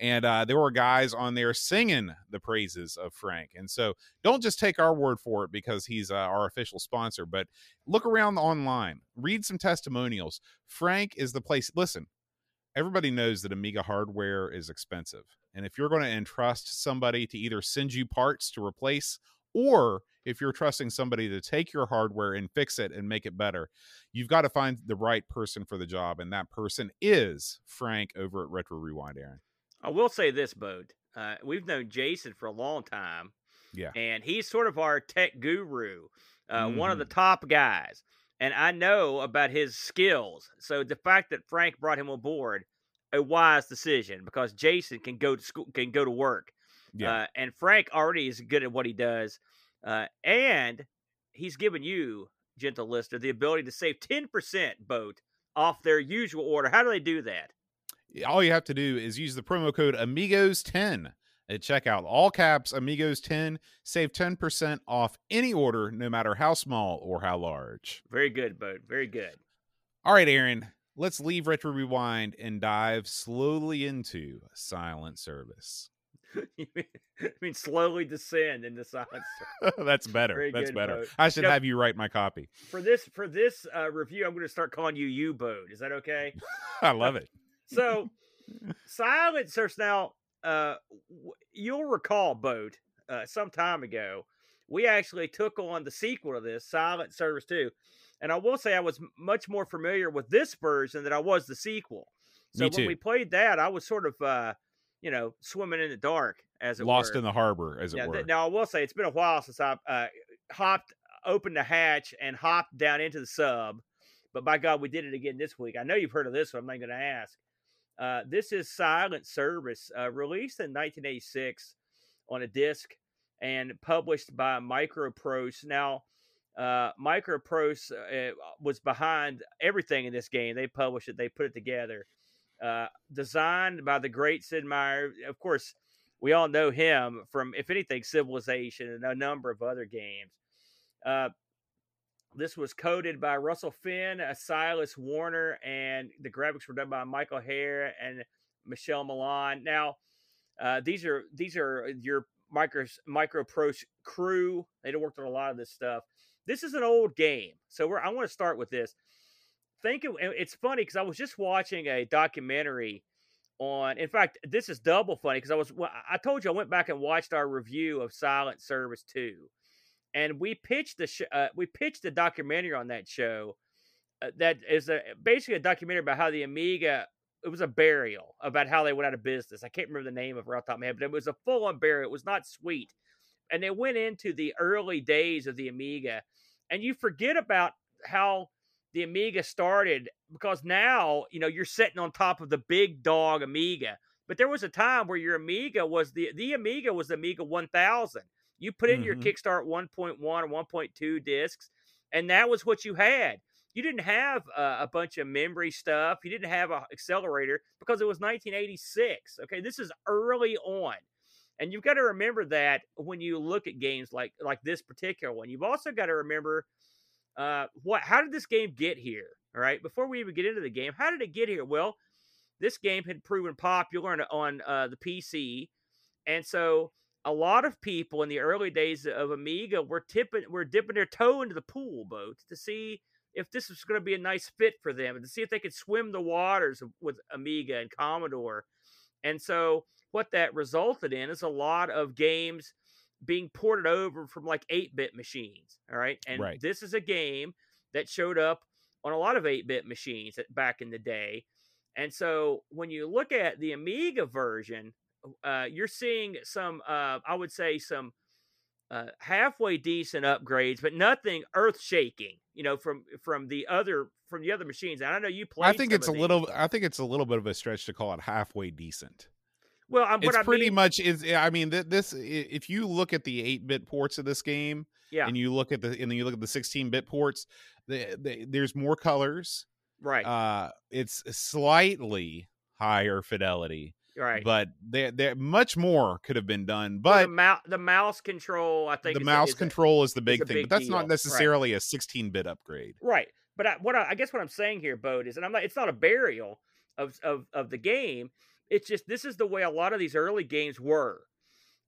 and uh, there were guys on there singing the praises of Frank. And so don't just take our word for it because he's uh, our official sponsor, but look around online, read some testimonials. Frank is the place. Listen, everybody knows that Amiga hardware is expensive. And if you're going to entrust somebody to either send you parts to replace or if you're trusting somebody to take your hardware and fix it and make it better, you've got to find the right person for the job. And that person is Frank over at Retro Rewind, Aaron. I will say this, Bode. Uh, we've known Jason for a long time. Yeah. And he's sort of our tech guru, uh, mm. one of the mm-hmm. top guys. And I know about his skills. So the fact that Frank brought him aboard, a wise decision because Jason can go to school, can go to work. Yeah. Uh, and Frank already is good at what he does. Uh, and he's given you, gentle listener, the ability to save 10% boat off their usual order. How do they do that? All you have to do is use the promo code amigos10 at checkout all caps amigos 10 save 10% off any order no matter how small or how large very good bud very good all right aaron let's leave retro rewind and dive slowly into silent service you mean, I mean slowly descend into silence. Service. That's better. Very That's better. I should have you write my copy for this. For this uh, review, I'm going to start calling you U Boat. Is that okay? I love it. So, silencers. Now, uh, you'll recall, Boat, uh, some time ago, we actually took on the sequel to this, Silent Service 2. And I will say I was much more familiar with this version than I was the sequel. So when we played that, I was sort of, uh, you know, swimming in the dark, as it lost were. in the harbor, as it were. now I will say it's been a while since I uh, hopped, opened the hatch, and hopped down into the sub. But by God, we did it again this week. I know you've heard of this, so I'm not going to ask. Uh, this is Silent Service, uh, released in 1986 on a disc and published by Microprose. Now, uh, Microprose uh, was behind everything in this game. They published it, they put it together. Uh, designed by the great Sid Meier. Of course, we all know him from, if anything, Civilization and a number of other games. This was coded by Russell Finn, uh, Silas Warner, and the graphics were done by Michael Haire and Michelle Milan. Now, uh, these are these are your micro micro pro crew. They've worked on a lot of this stuff. This is an old game, so I want to start with this. Think of, it's funny because I was just watching a documentary on. In fact, this is double funny because I was. I told you I went back and watched our review of Silent Service Two and we pitched the sh- uh, we pitched a documentary on that show uh, that is a basically a documentary about how the Amiga it was a burial about how they went out of business. I can't remember the name of it off the top of my head, but it was a full on burial. It was not sweet, and they went into the early days of the Amiga, and you forget about how the Amiga started because now you know you're sitting on top of the big dog Amiga. But there was a time where your Amiga was the the Amiga was the Amiga 1000 you put in mm-hmm. your Kickstart 1.1 or 1.2 discs, and that was what you had. You didn't have uh, a bunch of memory stuff. You didn't have an accelerator because it was 1986. Okay, this is early on, and you've got to remember that when you look at games like like this particular one. You've also got to remember uh, what how did this game get here? All right, before we even get into the game, how did it get here? Well, this game had proven popular on, on uh, the PC And so a lot of people in the early days of Amiga were tipping were dipping their toe into the pool boat to see if this was going to be a nice fit for them and to see if they could swim the waters with Amiga and Commodore. And so what that resulted in is a lot of games being ported over from like 8-bit machines, all right? And Right. this is a game that showed up on a lot of 8-bit machines back in the day. And so when you look at the Amiga version, uh, you're seeing some, uh, I would say, some uh, halfway decent upgrades, but nothing earth shaking. You know, from from the other from the other machines. And I know you played. I think it's a these. little. I think it's a little bit of a stretch to call it halfway decent. Well, I'm, what It's I pretty mean, much. Is I mean, this. If you look at the eight bit ports of this game, yeah, and you look at the and then you look at the sixteen bit ports, the, the, there's more colors. right, Uh, it's slightly higher fidelity, right. but there, there much more could have been done. Well, But the, mou- the mouse control, I think, the a- mouse is a- control is the big a thing. big but that's deal, not right. necessarily a sixteen bit upgrade. Right. But I, what I, I guess what I'm saying here, Bode, is, and I'm not, it's not a burial of, of of the game. It's just this is the way a lot of these early games were,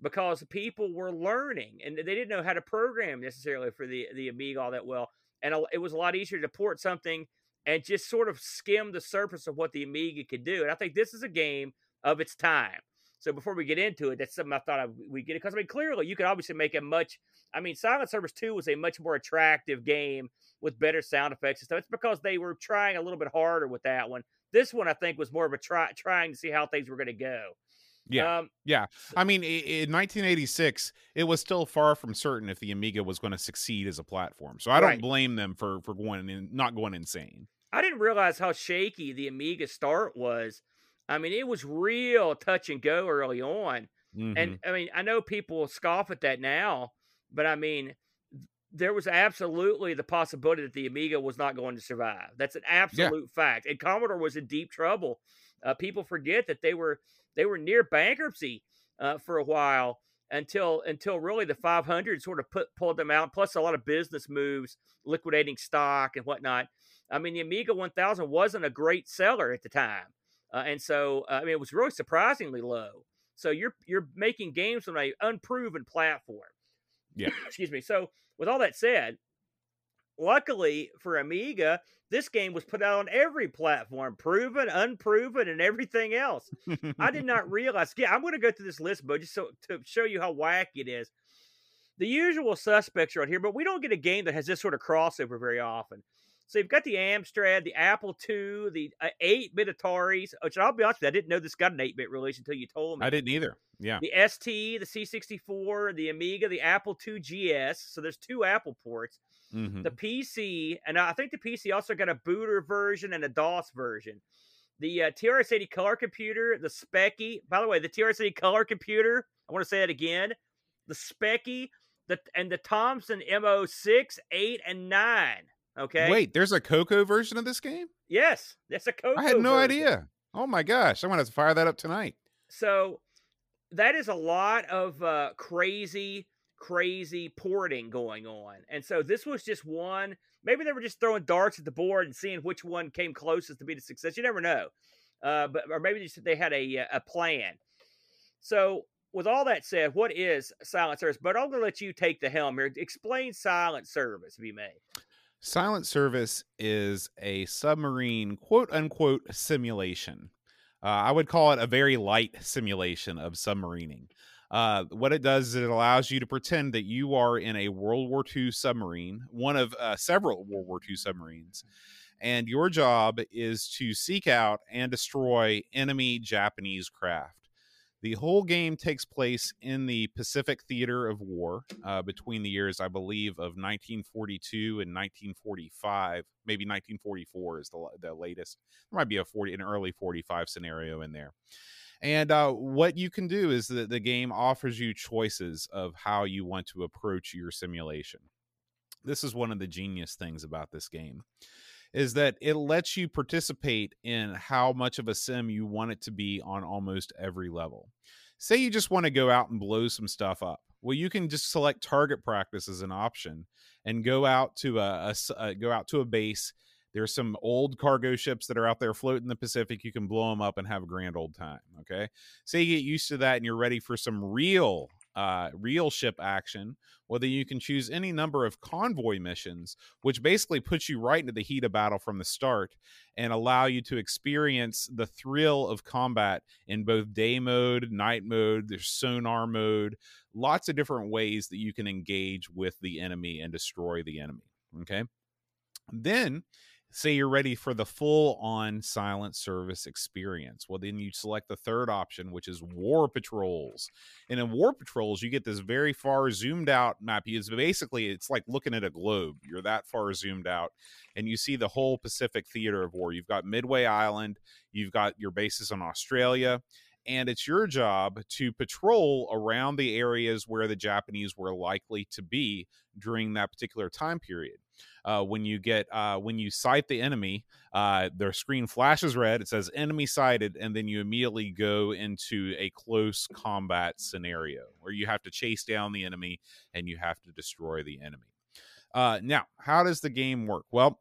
because people were learning and they didn't know how to program necessarily for the the Amiga all that well, and it was a lot easier to port something and just sort of skim the surface of what the Amiga could do. And I think this is a game of its time. So before we get into it, that's something I thought I, we get it because I mean clearly you could obviously make a much. I mean, Silent Service Two was a much more attractive game with better sound effects and stuff. It's because they were trying a little bit harder with that one. This one, I think, was more of a try trying to see how things were going to go. Yeah. Um, yeah. I mean, in 1986, it was still far from certain if the Amiga was going to succeed as a platform. So I Right. don't blame them for for going in, not going insane. I didn't realize how shaky the Amiga start was. I mean, it was real touch and go early on. Mhm. And I mean, I know people scoff at that now, but I mean, there was absolutely the possibility that the Amiga was not going to survive. That's an absolute fact. And Commodore was in deep trouble. Uh, people forget that they were they were near bankruptcy uh, for a while until until really the 500 sort of put pulled them out. Plus a lot of business moves, liquidating stock and whatnot. I mean, the Amiga 1000 wasn't a great seller at the time, uh, and so uh, I mean, it was really surprisingly low. So you're you're making games on a unproven platform. Yeah. Excuse me. So with all that said, luckily for Amiga, this game was put out on every platform, proven, unproven, and everything else. I did not realize. Yeah, I'm going to go through this list, but just so to show you how wacky it is. The usual suspects are on here, but we don't get a game that has this sort of crossover very often. So you've got the Amstrad, the Apple II, the uh, 8-bit Ataris, which I'll be honest with you, I didn't know this got an 8-bit release until you told me I didn't either. Yeah. the ST, the C64, the Amiga, the Apple II GS. So there's two Apple ports. Mhm. The PC, and I think the PC also got a booter version and a DOS version. The uh, TRS-80 color computer, the Speccy. By the way, the TRS-80 color computer. I want to say that again. The Speccy, the and the Thomson MO6, 8, and 9. Okay. Wait, there's a Coco version of this game? Yes, that's a Coco. I had no version. idea. Oh my gosh, I'm gonna have to fire that up tonight. So that is a lot of uh, crazy, crazy porting going on. And so this was just one. Maybe they were just throwing darts at the board and seeing which one came closest to be the success. You never know. Uh, but or maybe just they had a a plan. So with all that said, what is silent service? But I'm going to let you take the helm here. Explain silent service, if you may. Silent Service is a submarine quote unquote simulation. Uh, I would call it a very light simulation of submarining. Uh, what it does is it allows you to pretend that you are in a World War II submarine, one of uh, several World War II submarines, and your job is to seek out and destroy enemy Japanese craft. The whole game takes place in the Pacific Theater of War uh, between the years, I believe, of 1942 and 1945. Maybe 1944 is the, the latest. There might be a 40, an early 45 scenario in there. And uh, what you can do is that the game offers you choices of how you want to approach your simulation. This is one of the genius things about this game is that it lets you participate in how much of a sim you want it to be on almost every level. Say you just want to go out and blow some stuff up. Well, you can just select target practice as an option and go out to a, a s- uh, go out to a base, There's some old cargo ships that are out there floating in the Pacific. You can blow them up and have a grand old time. Okay. Say you get used to that and you're ready for some real uh, real ship action, whether you can choose any number of convoy missions, which basically puts you right into the heat of battle from the start and allow you to experience the thrill of combat in both day mode, night mode, there's sonar mode, lots of different ways that you can engage with the enemy and destroy the enemy. Okay. Then say you're ready for the full on silent service experience. Well, then you select the third option, which is War Patrols. And in War Patrols, you get this very far zoomed out map. It's basically it's like looking at a globe. You're that far zoomed out, and you see the whole Pacific theater of war. You've got Midway Island, you've got your bases in Australia. And it's your job to patrol around the areas where the Japanese were likely to be during that particular time period uh, when you get uh, when you sight the enemy, uh, their screen flashes red. It says enemy sighted, and then you immediately go into a close combat scenario where you have to chase down the enemy and you have to destroy the enemy. Uh, now, how does the game work? Well,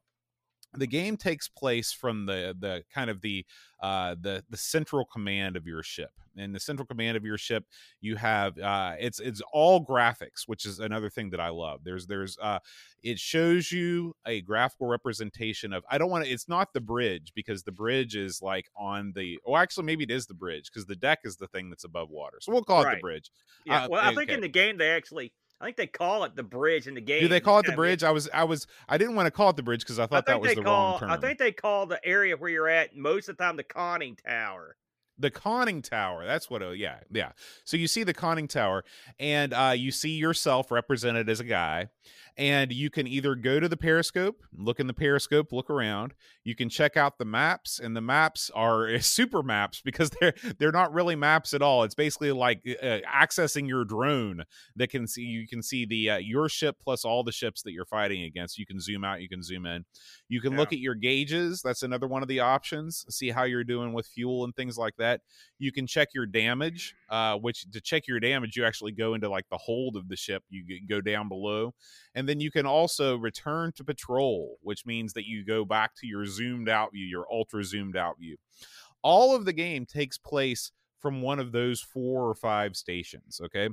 the game takes place from the the kind of the uh the the central command of your ship. In the central command of your ship you have uh it's it's all graphics which is another thing that i love. There's there's uh it shows you a graphical representation of i don't want to it's not the bridge because the bridge is like on the oh actually maybe it is the bridge because the deck is the thing that's above water. So we'll call it the bridge. Yeah, Uh, well, I think in the game they actually, I think they call it the bridge in the game. do they call it the bridge i was i was i didn't want to call it the bridge because i I thought that was the call. wrong term I think they call the area where you're at most of the time the conning tower. the conning tower that's what oh yeah yeah so you see the conning tower and uh you see yourself represented as a guy and you can either go to the periscope look in the periscope look around. You can check out the maps and the maps are super maps because they're they're not really maps at all. It's basically like uh, accessing your drone that can see you can see the uh, your ship plus all the ships that you're fighting against. You can zoom out you can zoom in. You can look at your gauges that's another one of the options see how you're doing with fuel and things like that. You can check your damage uh, which to check your damage you actually go into like the hold of the ship you go down below and then you can also return to patrol which means that you go back to your zoomed out view your ultra zoomed out view. All of the game takes place from one of those four or five stations okay?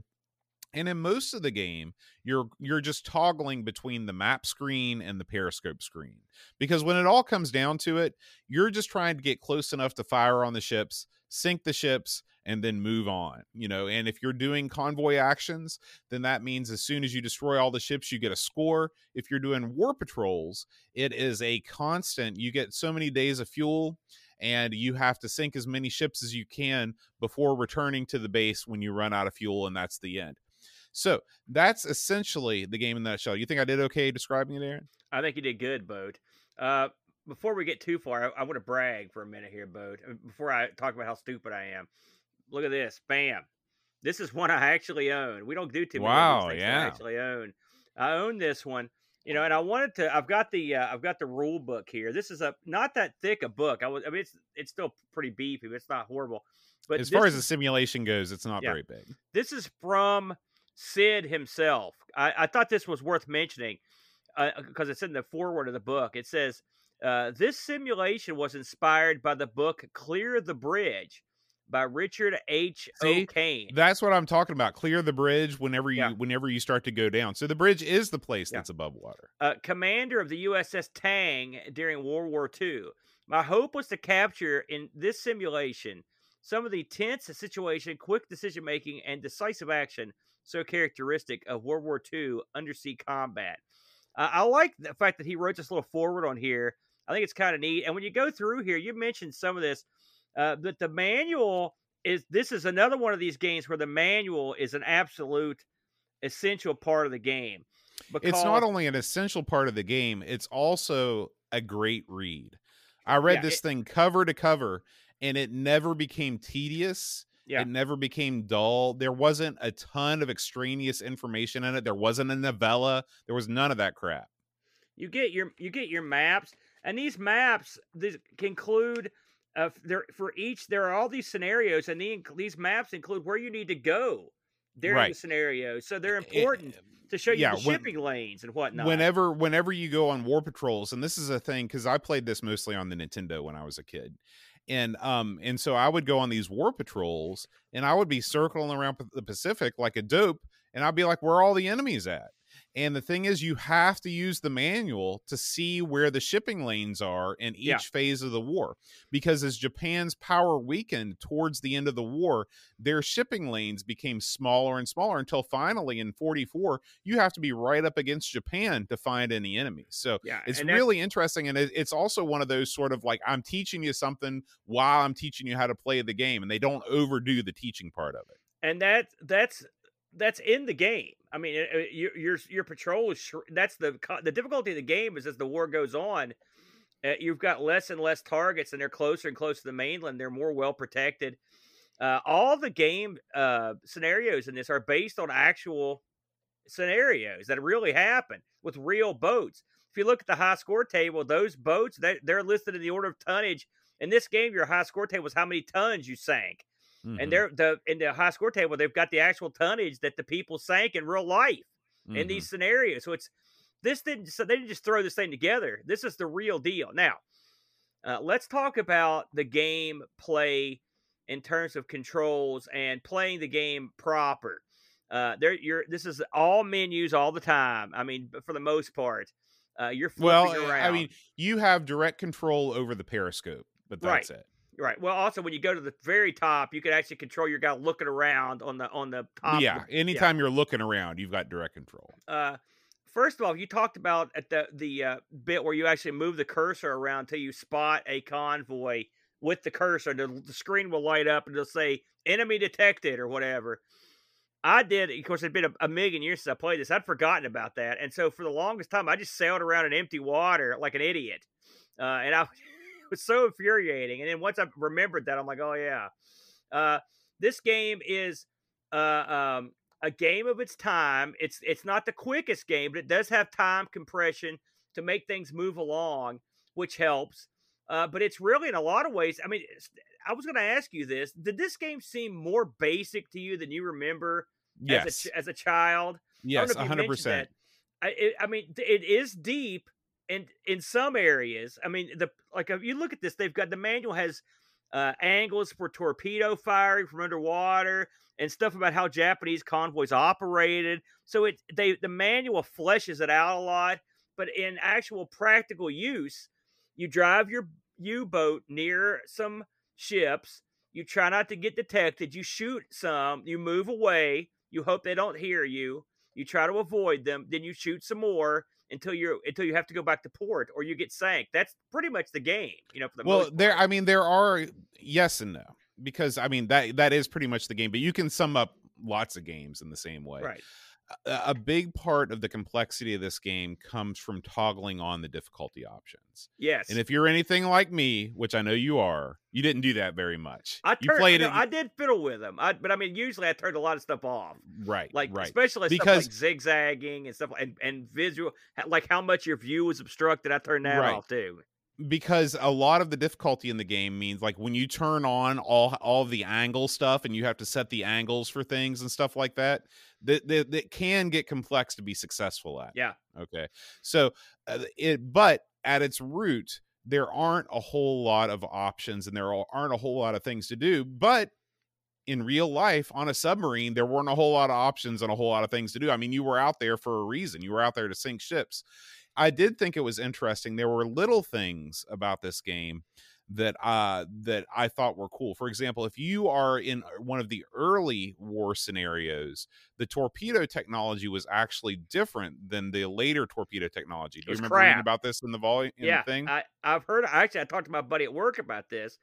And in most of the game you're you're just toggling between the map screen and the periscope screen. Because when it all comes down to it you're just trying to get close enough to fire on the ships sink the ships and then move on you know and if you're doing convoy actions then that means as soon as you destroy all the ships you get a score if you're doing war patrols it is a constant you get so many days of fuel and you have to sink as many ships as you can before returning to the base when you run out of fuel and that's the end so that's essentially the game in that nutshell. You think I did okay describing it, Aaron? I think you did good, Boat. Uh, before we get too far, I, I want to brag for a minute here, Boat. uh, Before I talk about how stupid I am, look at this. Bam. This is one I actually own. We don't do too many Wow, things yeah. I actually own. I own this one. You know, and I wanted to. I've got the. Uh, I've got the rule book here. This is a not that thick a book. I was. I mean, it's it's still pretty beefy, but it's not horrible. But as this far as the simulation goes, it's not Yeah. very big. this is from Sid himself. I, I thought this was worth mentioning because it's in the foreword of the book. It says, uh, This simulation was inspired by the book Clear the Bridge by Richard H. O'Kane. That's what I'm talking about. Clear the bridge whenever you Yeah. whenever you start to go down. So the bridge is the place Yeah. that's above water. uh, commander of the USS Tang during World War II. My hope was to capture in this simulation some of the tense situation, quick decision making, and decisive action so characteristic of World War II undersea combat. Uh, I like the fact that he wrote this little foreword on here. I think it's kind of neat. And when you go through here, you mentioned some of this, uh, that the manual is this is another one of these games where the manual is an absolute essential part of the game. It's not only an essential part of the game, it's also a great read. I read Yeah, this it- thing cover to cover and it never became tedious. Yeah. It never became dull. There wasn't a ton of extraneous information in it. There wasn't a novella. There was none of that crap. you get your you get your maps and these maps these conclude uh, there for each there are all these scenarios and the, these maps include where you need to go during the Right. scenario so they're important to show you Yeah, the when- shipping lanes and whatnot. whenever whenever you go on war patrols and this is a thing because i played this mostly on the nintendo when i was a kid and um and so i would go on these war patrols and i would be circling around the pacific like a dope and i'd be like where are all the enemies at and the thing is you have to use the manual to see where the shipping lanes are in each Yeah. phase of the war because as japan's power weakened towards the end of the war their shipping lanes became smaller and smaller until finally in 44 you have to be right up against Japan to find any enemies. So yeah, it's really interesting. And it, it's also one of those sort of like, I'm teaching you something while I'm teaching you how to play the game. And they don't overdo the teaching part of it. and that that's that's in the game. I mean, your your your patrol is that's the the difficulty of the game is as the war goes on, uh, you've got less and less targets, and they're closer and closer to the mainland. They're more well protected. Uh, all the game uh, scenarios in this are based on actual scenarios that really happen with real boats. If you look at the high score table, those boats they, they're listed in the order of tonnage. In this game, your high score table is how many tons you sank Mhm, and they're the in the high score table they've got the actual tonnage that the people sank in real life in mhm. these scenarios. So it's this didn't so they didn't just throw this thing together. This is the real deal. Now uh, let's talk about the game play in terms of controls and playing the game proper. Uh there you're this is all menus all the time. I mean for the most part uh you're flipping well, around I mean, you have direct control over the periscope, but that's it. Right well also when you go to the very top you can actually control your guy looking around on the on the top yeah. the- Anytime you're looking around, you've got direct control. uh, first of all, you talked about at the the uh, bit where you actually move the cursor around till you spot a convoy with the cursor. The, the screen will light up and it'll say "enemy detected" or whatever. I did, of course, it'd been a, a million years since I played this. I'd forgotten about that, and so for the longest time, I just sailed around in empty water like an idiot, uh, and I was so infuriating. And then once I remembered that, I'm like, oh yeah, uh, this game is uh, um, a game of its time. It's it's not the quickest game, but it does have time compression to make things move along, which helps. Uh, but it's really in a lot of ways. I mean, I was going to ask you this: Did this game seem more basic to you than you remember as a ch- as a child? Yes. know hundred percent. I, I mean, it is deep, and in some areas, I mean, the like if you look at this, they've got the manual has uh, angles for torpedo firing from underwater and stuff about how Japanese convoys operated. So it they the manual fleshes it out a lot, but in actual practical use, you drive your U-boat near some ships. You try not to get detected. You shoot some. You move away. You hope they don't hear you. You try to avoid them. Then you shoot some more until you're until you have to go back to port or you get sank. That's pretty much the game. You know, for the well there i mean there are yes and no because i mean that that is pretty much the game but you can sum up lots of games in the same way right. A, big part of the complexity of this game comes from toggling on the difficulty options Yes. and if you're anything like me which i know you are you didn't do that very much I you turned, played no, it I did fiddle with them, I, but I mean, usually I turned a lot of stuff off, right like right especially Because- stuff like zigzagging and stuff, and and visual, like how much your view was obstructed. I turned that Right. off too. Because a lot of the difficulty in the game means like when you turn on all all the angle stuff and you have to set the angles for things and stuff like that that that, that can get complex to be successful at Yeah. okay? So uh, it but at its root there aren't a whole lot of options and there aren't a whole lot of things to do but in real life on a submarine there weren't a whole lot of options and a whole lot of things to do. I mean you were out there for a reason. You were out there to sink ships i did think it was interesting there were little things about this game that uh that i thought were cool for example if you are in uh, one of the early war scenarios the torpedo technology was actually different than the later torpedo technology do you remember reading about this in the volume yeah, thing I, I've heard. Actually, I talked to my buddy at work about this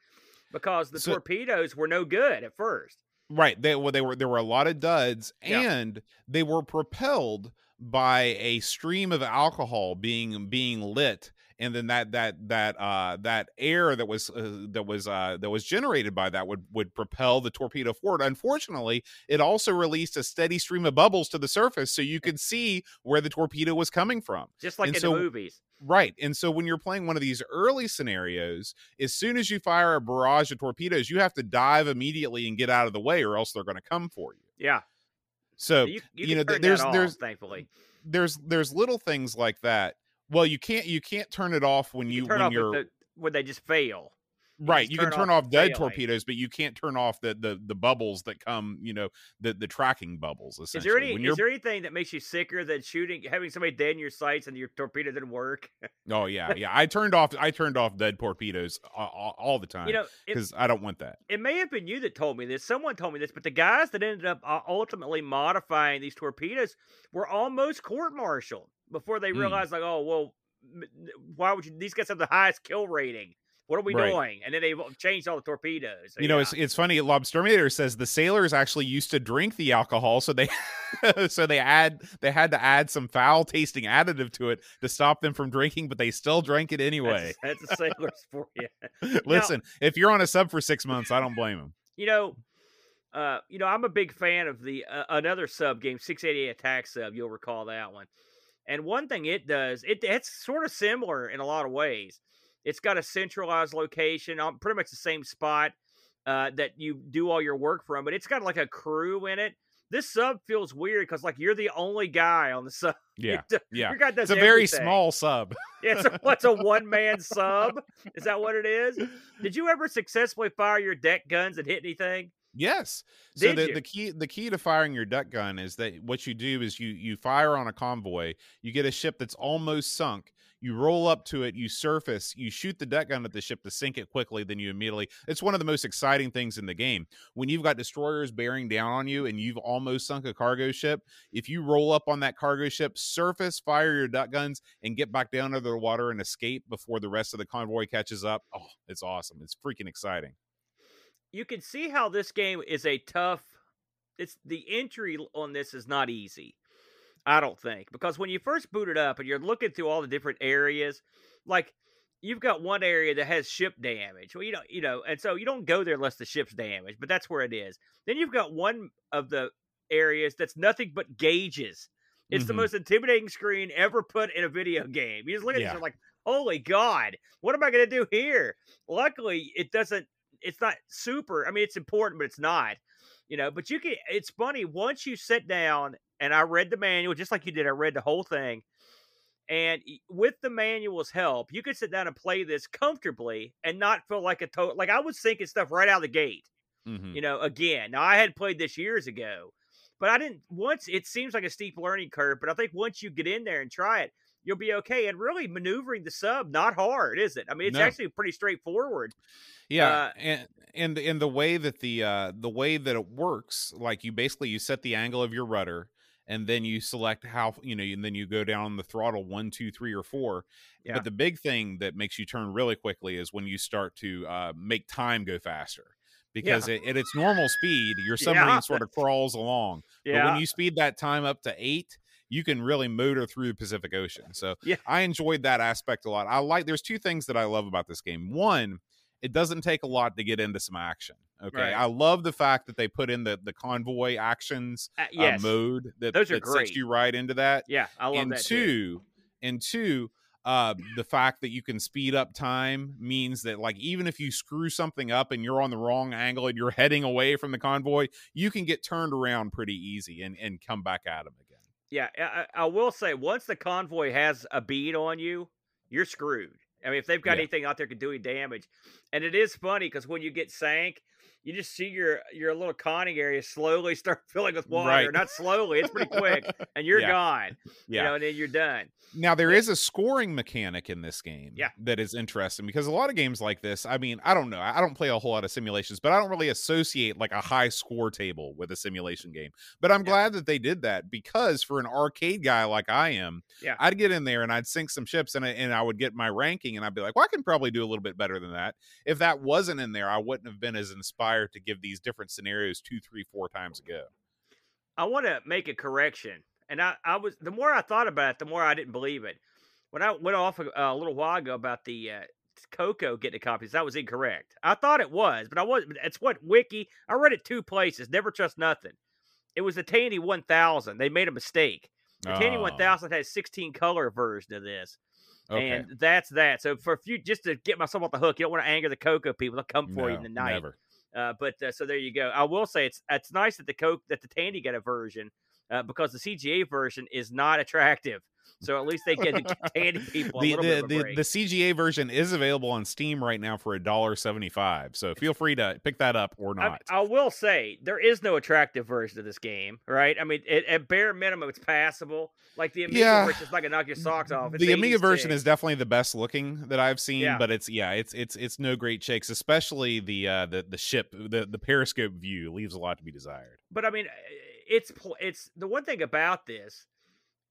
because the So- torpedoes were no good at first. Right. They well, they were there were a lot of duds, Yeah. and they were propelled by a stream of alcohol being being lit, and then that that that uh that air that was uh, that was uh that was generated by that would would propel the torpedo forward. Unfortunately, it also released a steady stream of bubbles to the surface, so you could see where the torpedo was coming from. Just like And in so- the movies. Right. And so when you're playing one of these early scenarios, as soon as you fire a barrage of torpedoes, you have to dive immediately and get out of the way, or else they're going to come for you. Yeah. So you, you, you know, there's off, there's thankfully there's there's little things like that. Well, you can't you can't turn it off when you, you when you're the, when they just fail. Right. You can turn off off dead torpedoes, but you can't turn off the the the bubbles that come. You know, the the tracking bubbles. Is Essentially, there any is there anything that makes you sicker than shooting having somebody dead in your sights and your torpedo didn't work? oh yeah yeah. I turned off I turned off dead torpedoes all, all the time You know, because I don't want that. it may have been you that told me this. Someone told me this, but the guys that ended up uh, ultimately modifying these torpedoes were almost court-martialed before they Mm. realized, like, oh well, why would you? These guys have the highest kill rating. What are we Right. doing? And then they changed all the torpedoes. So, You know, yeah. it's it's funny. Lobsterminator says the sailors actually used to drink the alcohol, so they so they add they had to add some foul tasting additive to it to stop them from drinking, but they still drank it anyway. That's, that's a sailors for you. Listen, if you're on a sub for six months, I don't blame them. You know, uh, you know, I'm a big fan of the uh, another sub game, 688 Attack Sub. You'll recall that one. And one thing it does, it it's sort of similar in a lot of ways. It's got a centralized location on pretty much the same spot uh, that you do all your work from, but it's got like a crew in it. This sub feels weird because like you're the only guy on the sub. Yeah, yeah. Your guy does It's a very small sub. Yeah, it's a, what's a one man sub? Is that what it is? Did you ever successfully fire your deck guns and hit anything? Yes. So Did the, you? the key the key to firing your duck gun is that what you do is you you fire on a convoy, you get a ship that's almost sunk, you roll up to it, you surface, you shoot the duck gun at the ship to sink it quickly, then you immediately it's one of the most exciting things in the game. When you've got destroyers bearing down on you and you've almost sunk a cargo ship, if you roll up on that cargo ship, surface, fire your duck guns, and get back down under the water and escape before the rest of the convoy catches up, oh, it's awesome. It's freaking exciting. you can see how this game is a tough it's the entry on this is not easy i don't think because when you first boot it up and you're looking through all the different areas like you've got one area that has ship damage well you know you know and so you don't go there unless the ship's damaged but that's where it is then you've got one of the areas that's nothing but gauges it's the Mhm. most intimidating screen ever put in a video game you just look at it Yeah. and you're like holy god what am i going to do here luckily it doesn't it's not super i mean it's important but it's not you know but you can it's funny once you sit down and i read the manual just like you did i read the whole thing and with the manual's help you could sit down and play this comfortably and not feel like a total like i was thinking stuff right out of the gate Mhm. you know again now i had played this years ago but i didn't once it seems like a steep learning curve but i think once you get in there and try it you'll be okay and really maneuvering the sub not hard is it i mean it's No. actually pretty straightforward Yeah, Uh, and and in the way that the uh the way that it works, like you basically you set the angle of your rudder, and then you select how you know, and then you go down the throttle one, two, three, or four. Yeah. But the big thing that makes you turn really quickly is when you start to uh, make time go faster. Because it, at its normal speed, your submarine Yeah. sort of crawls along. But when you speed that time up to eight, you can really motor through the Pacific Ocean. So Yeah. I enjoyed that aspect a lot. I like there's two things that I love about this game. One, it doesn't take a lot to get into some action. Okay. Right. I love the fact that they put in the the convoy actions Uh, uh, mode that, Those are that great. sets you right into that. yeah i love and that two, too. and two, uh, the fact that you can speed up time means that like even if you screw something up and you're on the wrong angle and you're heading away from the convoy, you can get turned around pretty easy and and come back at them again. Yeah, I, I I will say once the convoy has a bead on you, you're screwed. I mean, if they've got Yeah. anything out there can do any damage, and it is funny because when you get sank, you just see your your little conning area slowly start filling with water. Right. Not slowly, it's pretty quick, and you're Yeah. gone. Yeah. You know, and then you're done. Now there is a scoring mechanic in this game Yeah. that is interesting because a lot of games like this, I mean, I don't know. I don't play a whole lot of simulations, but I don't really associate like a high score table with a simulation game. But I'm Yeah. glad that they did that because for an arcade guy like I am, Yeah. I'd get in there and I'd sink some ships and I, and I would get my ranking and I'd be like, well, I can probably do a little bit better than that. If that wasn't in there, I wouldn't have been as inspired to give these different scenarios two, three, four times ago. I want to make a correction, and I I was the more I thought about it, the more I didn't believe it. When I went off a, a little while ago about the uh, Coco getting the copies, that was incorrect. I thought it was, but I was. It's what Wiki. I read it two places. Never trust nothing. It was the Tandy 1000. They made a mistake. The Tandy Oh, 1000 has 16 color version of this, okay. and that's that. So for a few, just to get myself off the hook, you don't want to anger the Coco people. They'll come for you in the night. Never. Uh, but uh, so there you go. I will say it's it's nice that the Coke that the Tandy got a version uh, because the CGA version is not attractive. So at least they get the Tandy people a the little the, bit of a the, the CGA version is available on Steam right now for a dollar seventy five. So feel free to pick that up or not. I will say there is no attractive version of this game, right? I mean, it, at bare minimum, it's passable. Like the Amiga Yeah. version is gonna knock your socks off. It's the Amiga version is definitely the best looking that I've seen, Yeah. but it's yeah, it's it's it's no great shakes, especially the uh the the ship the the periscope view leaves a lot to be desired. but I mean, it's it's the one thing about this,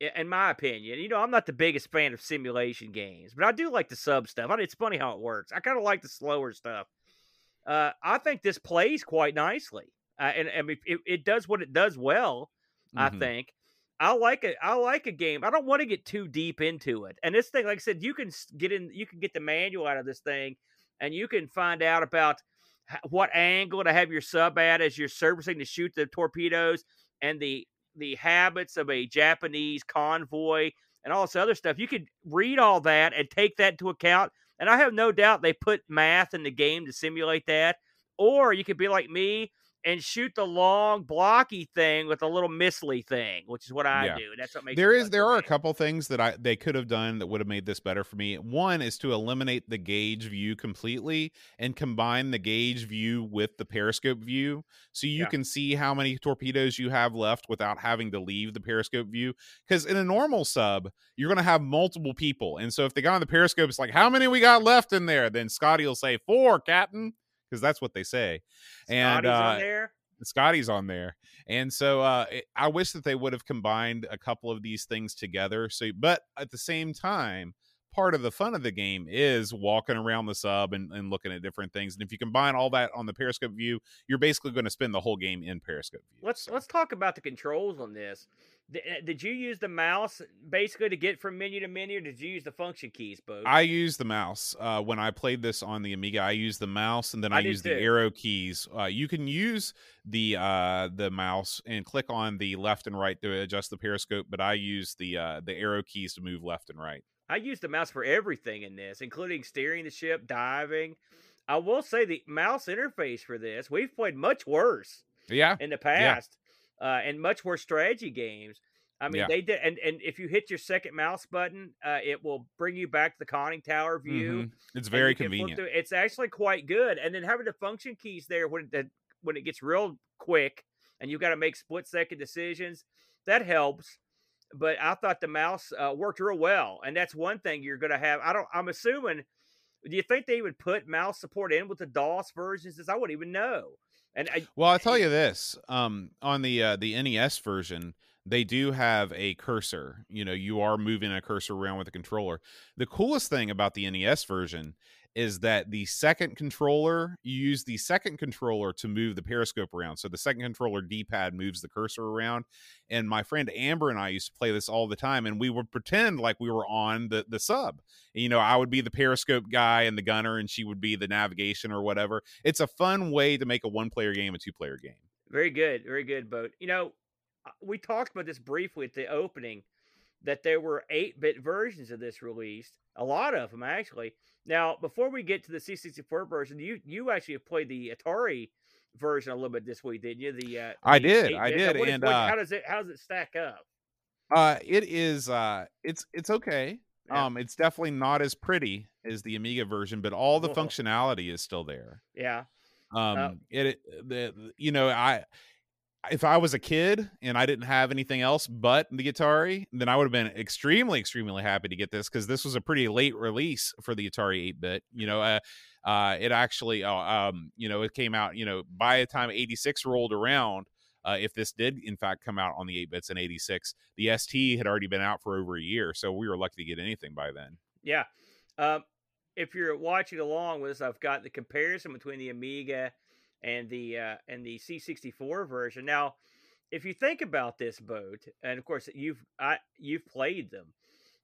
in my opinion. You know, I'm not the biggest fan of simulation games, but I do like the sub stuff. I, mean, it's funny how it works. I kind of like the slower stuff. Uh, I think this plays quite nicely, uh, and I mean, it, it does what it does well. I Mhm. think. I like it. I like a game. I don't want to get too deep into it. And this thing, like I said, you can get in. You can get the manual out of this thing, and you can find out about what angle to have your sub at as you're servicing to shoot the torpedoes, and the the habits of a Japanese convoy, and all this other stuff. You could read all that and take that into account. And I have no doubt they put math in the game to simulate that. Or you could be like me and shoot the long blocky thing with a little missly thing, which is what I Yeah. do. That's what makes There is there are a couple things that I they could have done that would have made this better for me. One is to eliminate the gauge view completely and combine the gauge view with the periscope view so you Yeah. can see how many torpedoes you have left without having to leave the periscope view cuz in a normal sub you're going to have multiple people. And so if the guy on the periscope is like how many we got left in there then Scotty will say 4 captain because that's what they say. And Scotty's uh on there. Scotty's on there. And so uh it- I wish that they would have combined a couple of these things together. So but at the same time, part of the fun of the game is walking around the sub and, and looking at different things. And if you combine all that on the periscope view, you're basically going to spend the whole game in periscope view. Let's So- let's talk about the controls on this. D- uh, Did you use the mouse basically to get from menu to menu? Or did you use the function keys, both? I use the mouse uh, when I played this on the Amiga. I used the mouse and then I I, did use the arrow keys. Uh, you can use the uh, the mouse and click on the left and right to adjust the periscope, but I use the uh, the arrow keys to move left and right. I use the mouse for everything in this, including steering the ship, diving. I will say the mouse interface for this, we've played much worse Yeah, in the past, uh, and much more strategy games. I mean, Yeah. they did, and, and if you hit your second mouse button, uh, it will bring you back to the conning tower view. Mhm. It's very you can flip convenient. It's actually quite good. And then having the function keys there when it, when it gets real quick and you've got to make split second decisions, that helps. But I thought the mouse uh, worked real well, and that's one thing you're going to have. I don't. I'm assuming. Do you think they would put mouse support in with the DOS versions? I wouldn't even know. And I, Well, I'll tell you this: um, on the uh, the NES version, they do have a cursor. You know, you are moving a cursor around with a controller. The coolest thing about the NES version is that the second controller, you use the second controller to move the periscope around. So the second controller D-pad moves the cursor around. And my friend Amber and I used to play this all the time, and we would pretend like we were on the the sub. You know, I would be the periscope guy and the gunner, and she would be the navigation or whatever. It's a fun way to make a one-player game a two-player game. Very good, very good, Boat. You know, uh, we talked about this briefly at the opening that there were 8 bit versions of this released, a lot of them actually. Now, before we get to the C64 version, you you actually played the Atari version a little bit this week, didn't you? The uh, I the did, I did, is- and, what- uh, how does it how does it stack up? Uh it is uh it's it's okay. Yeah. Um it's definitely not as pretty as the Amiga version, but all the functionality is still there. Yeah, Um it, it the the- you know, I if I was a kid and I didn't have anything else but the Atari, then I would have been extremely, extremely happy to get this because this was a pretty late release for the Atari 8 bit. You know, uh, uh, it actually, uh, um, you know, it came out, you know, by the time 86 rolled around, uh, if this did in fact come out on the 8 bits in 86, the ST had already been out for over a year. So we were lucky to get anything by then. yeah. Um, if you're watching along with us, I've got the comparison between the Amiga and the uh, and the C64 version. Now, if you think about this boat, and of course you've I, you've played them,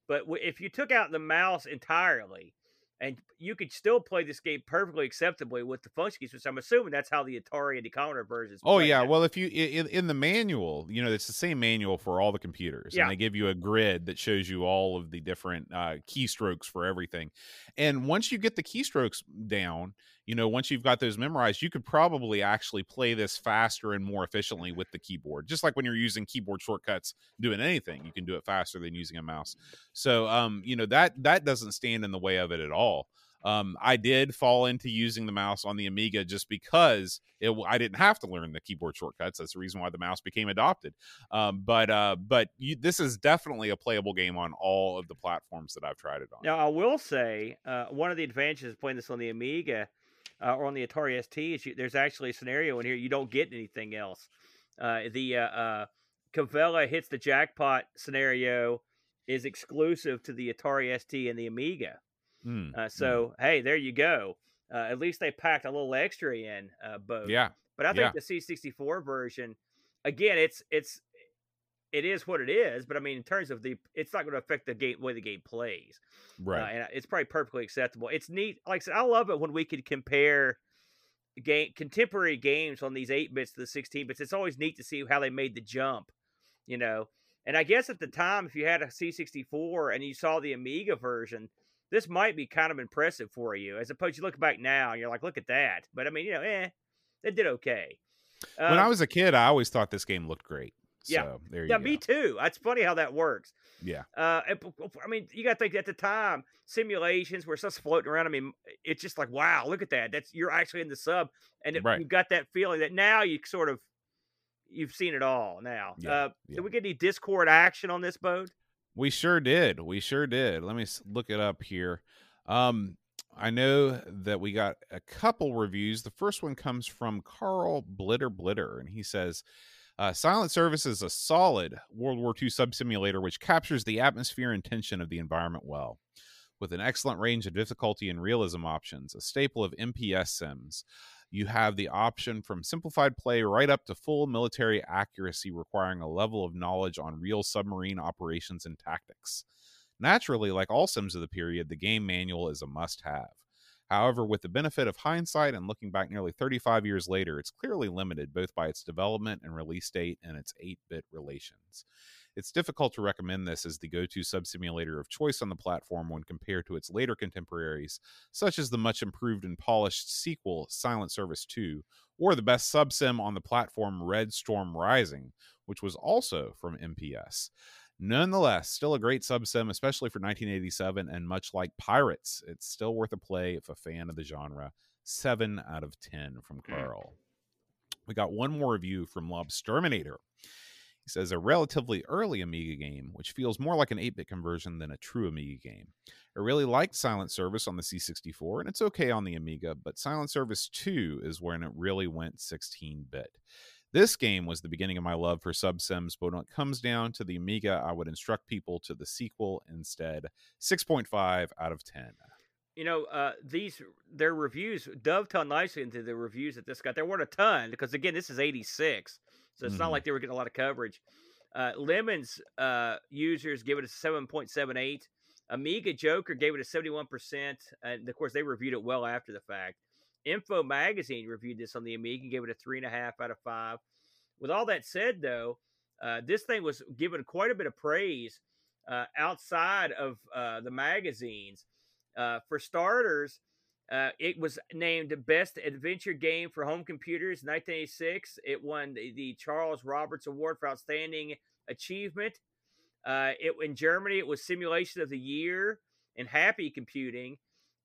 but w- if you took out the mouse entirely, and you could still play this game perfectly acceptably with the function keys, which I'm assuming that's how the Atari and the Commodore versions. Oh yeah, now. well if you in, in the manual, you know it's the same manual for all the computers, Yeah. and they give you a grid that shows you all of the different uh, keystrokes for everything. And once you get the keystrokes down, you know, once you've got those memorized, you could probably actually play this faster and more efficiently with the keyboard. Just like when you're using keyboard shortcuts doing anything, you can do it faster than using a mouse. So, um, you know, that that doesn't stand in the way of it at all. Um, I did fall into using the mouse on the Amiga just because it, I didn't have to learn the keyboard shortcuts. That's the reason why the mouse became adopted. Um, but uh, but you, this is definitely a playable game on all of the platforms that I've tried it on. Now, I will say uh, one of the advantages of playing this on the Amiga uh, or on the Atari ST is you, there's actually a scenario in here you don't get anything else. Uh, the uh, uh, Cavalla hits the jackpot scenario is exclusive to the Atari ST and the Amiga. Mm, Uh, so hey, there you go. Uh, at least they packed a little extra in uh, mm. both. yeah, But I think yeah. the C64 version, again, it's it's it is what it is. But I mean, in terms of the, it's not going to affect the game way the game plays. Uh, right. and it's probably perfectly acceptable. It's neat. Like I said, I love it when we can compare game contemporary games on these eight bits to the sixteen bits. It's always neat to see how they made the jump. You know, and I guess at the time, if you had a C64 and you saw the Amiga version, this might be kind of impressive for you. As opposed, you look back now and you're like, look at that. But I mean, you know, eh, they did okay. when Um, I was a kid, I always thought this game looked great. So Yeah. there you yeah, me too. That's funny how that works. Yeah. Uh, and p- p- I mean, you got to think at the time simulations where stuff's floating around. I mean, it's just like, wow, look at that. That's you're actually in the sub, and it, Right. you got that feeling that now you sort of you've seen it all. Now, Yeah, uh, yeah. did we get any Discord action on this boat? We sure did. We sure did. Let me look it up here. Um, I know that we got a couple reviews. The first one comes from Carl Blitter Blitter, and he says, uh, Silent Service is a solid World War II sub simulator which captures the atmosphere and tension of the environment well. With an excellent range of difficulty and realism options, a staple of MPS sims, you have the option from simplified play right up to full military accuracy, requiring a level of knowledge on real submarine operations and tactics. Naturally, like all Sims of the period, the game manual is a must have. However, with the benefit of hindsight and looking back nearly 35 years later, it's clearly limited both by its development and release date and its 8 bit relations. It's difficult to recommend this as the go to sub simulator of choice on the platform when compared to its later contemporaries, such as the much improved and polished sequel Silent Service 2, or the best sub sim on the platform Red Storm Rising, which was also from MPS. Nonetheless, still a great sub sim, especially for 1987, and much like Pirates, it's still worth a play if a fan of the genre. 7 out of 10 from hmm. Carl. We got one more review from Lobsterminator. He says a relatively early Amiga game, which feels more like an 8 bit conversion than a true Amiga game. I really liked Silent Service on the C64, and it's okay on the Amiga, but Silent Service 2 is when it really went 16 bit. This game was the beginning of my love for sub sims, but when it comes down to the Amiga, I would instruct people to the sequel instead. 6.5 out of 10. You know, uh, these their reviews dovetail nicely into the reviews that this got. There weren't a ton because again, this is '86, so it's Mhm. not like they were getting a lot of coverage. Uh, Lemons uh, users give it a 7.78. Amiga Joker gave it a 71%, and of course they reviewed it well after the fact. Info Magazine reviewed this on the Amiga and gave it a three and a half out of five. With all that said, though, uh, this thing was given quite a bit of praise uh, outside of uh, the magazines. Uh, for starters, uh, it was named Best Adventure Game for Home Computers in 1986. It won the, the Charles Roberts Award for Outstanding Achievement. Uh, it in Germany, it was Simulation of the Year in Happy Computing.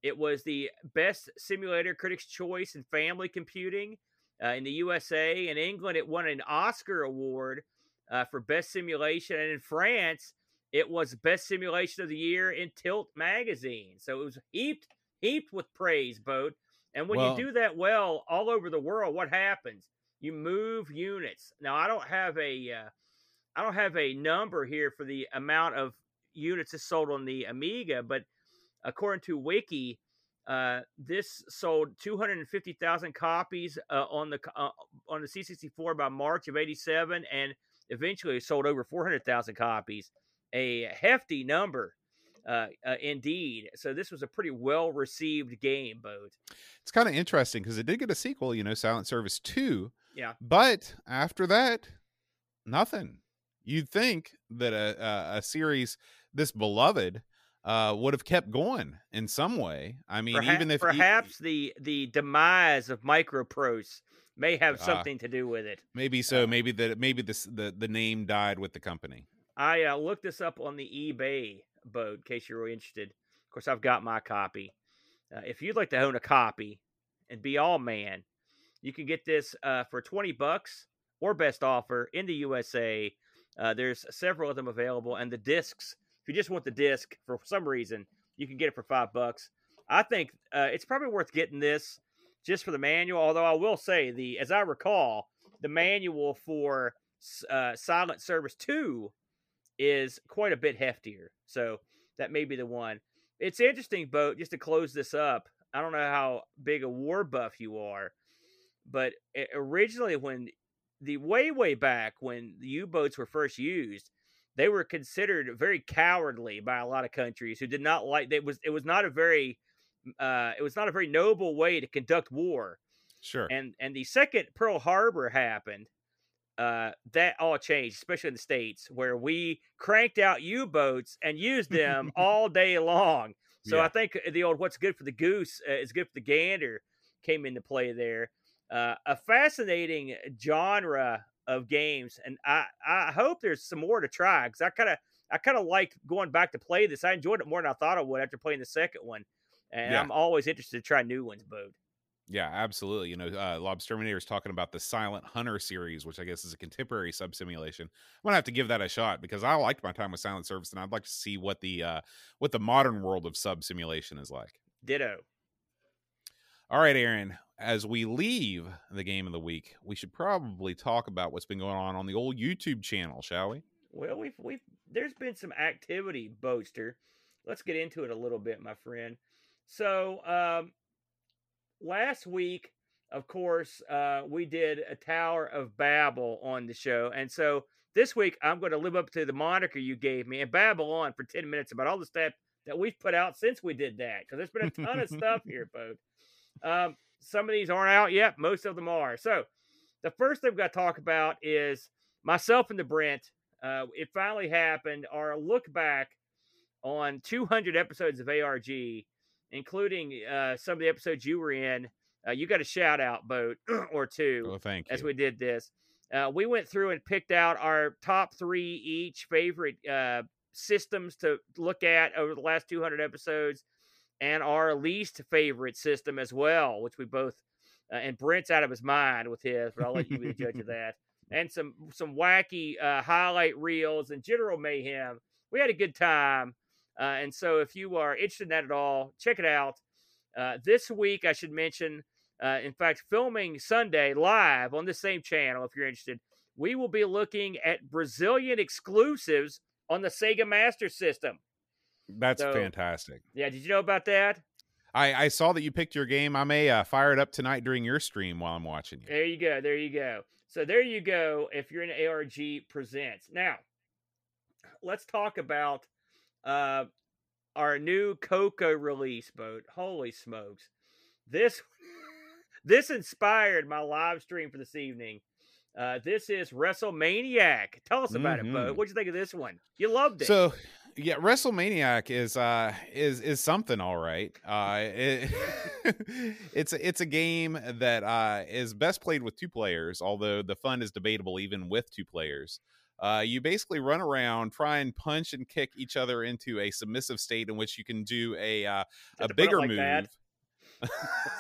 It was the Best Simulator Critics' Choice in Family Computing uh, in the USA. In England, it won an Oscar award uh, for Best Simulation, and in France, it was Best Simulation of the Year in Tilt magazine. So it was heaped heaped with praise, Boat. And when Well- you do that well all over the world, what happens? You move units. Now I don't have a uh, I don't have a number here for the amount of units that's sold on the Amiga, but according to Wiki, uh, this sold 250,000 copies uh, on the uh, on the C64 by March of '87, and eventually sold over 400,000 copies. A hefty number, uh, uh, indeed. So this was a pretty well received game, Bode. It's kind of interesting because it did get a sequel, you know, Silent Service 2, Yeah. but after that, nothing. You'd think that a, a, a series this beloved uh, would have kept going in some way. I mean, Perha- even if perhaps the the demise of microprose may have Ah. something to do with it. maybe so, maybe that maybe this the the name died with the company. I uh, looked this up on the eBay boat in case you're really interested. Of course, I've got my copy. Uh, if you'd like to own a copy and be all man, you can get this uh, for 20 bucks or best offer in the USA. Uh, there's several of them available, and the discs. If you just want the disc for some reason, you can get it for five bucks. I think uh, it's probably worth getting this just for the manual. Although I will say the, as I recall, the manual for uh, Silent Service Two is quite a bit heftier. So that may be the one. It's interesting, boat. Just to close this up, I don't know how big a war buff you are, but originally when the way way back when the U-boats were first used, they were considered very cowardly by a lot of countries who did not like. It was it was not a very uh, it was not a very noble way to conduct war Sure. and and the second Pearl Harbor happened, uh, that all changed, especially in the states where we cranked out U-boats and used them all day long. So Yeah. I think the old "what's good for the goose uh, is good for the gander" came into play there. Uh, a fascinating genre of games, and I I hope there's some more to try because I kind of I kind of like going back to play this. I enjoyed it more than I thought I would after playing the second one, and Yeah. I'm always interested to try new ones, Bode. Yeah, absolutely. You know, uh, Lobsterminator is talking about the Silent Hunter series, which I guess is a contemporary sub simulation. I'm gonna have to give that a shot because I liked my time with Silent Service, and I'd like to see what the uh, what the modern world of sub simulation is like. Ditto. All right, Aaron. As we leave the game of the week, we should probably talk about what's been going on on the old YouTube channel, shall we? Well, we've we've there's been some activity, Boaster. Let's get into it a little bit, my friend. So, um, last week, of course, uh, we did a Tower of Babel on the show, and so this week I'm going to live up to the moniker you gave me and babble on for ten minutes about all the stuff that we've put out since we did that because there's been a ton of stuff here, folks. Um, some of these aren't out yet. Most of them are. So, the first thing we've got to talk about is myself and the Brent uh, it finally happened. Our look back on 200 episodes of ARG, including uh, some of the episodes you were in. Uh, you got a shout out, boat or two, Oh, thank you. as we did this. Uh, we went through and picked out our top three each favorite uh, systems to look at over the last 200 episodes, and our least favorite system as well, which we both. Uh, and Brent's out of his mind with his, but I'll let you be the judge of that and some some wacky uh, highlight reels and general mayhem. We had a good time, uh, and so if you are interested in that at all, check it out. Uh, this week, I should mention, uh, in fact, filming Sunday live on the same channel. If you're interested, we will be looking at Brazilian exclusives on the Sega Master System. That's so- fantastic. Yeah, did you know about that? I, I saw that you picked your game. I may uh, fire it up tonight during your stream while I'm watching you. There you go. There you go. So there you go. If you're in ARG Presents. Now, let's talk about uh, our new Coco release boat. Holy smokes. This this inspired my live stream for this evening. Uh, this is WrestleManiac. Tell us about it, Bo. What'd you think of this one? You loved it. So yeah, WrestleManiac is uh is is something all right. Uh it, it's it's a game that uh is best played with two players, although the fun is debatable even with two players. Uh, you basically run around, try and punch and kick each other into a submissive state in which you can do a uh, a to put it bigger like move. that.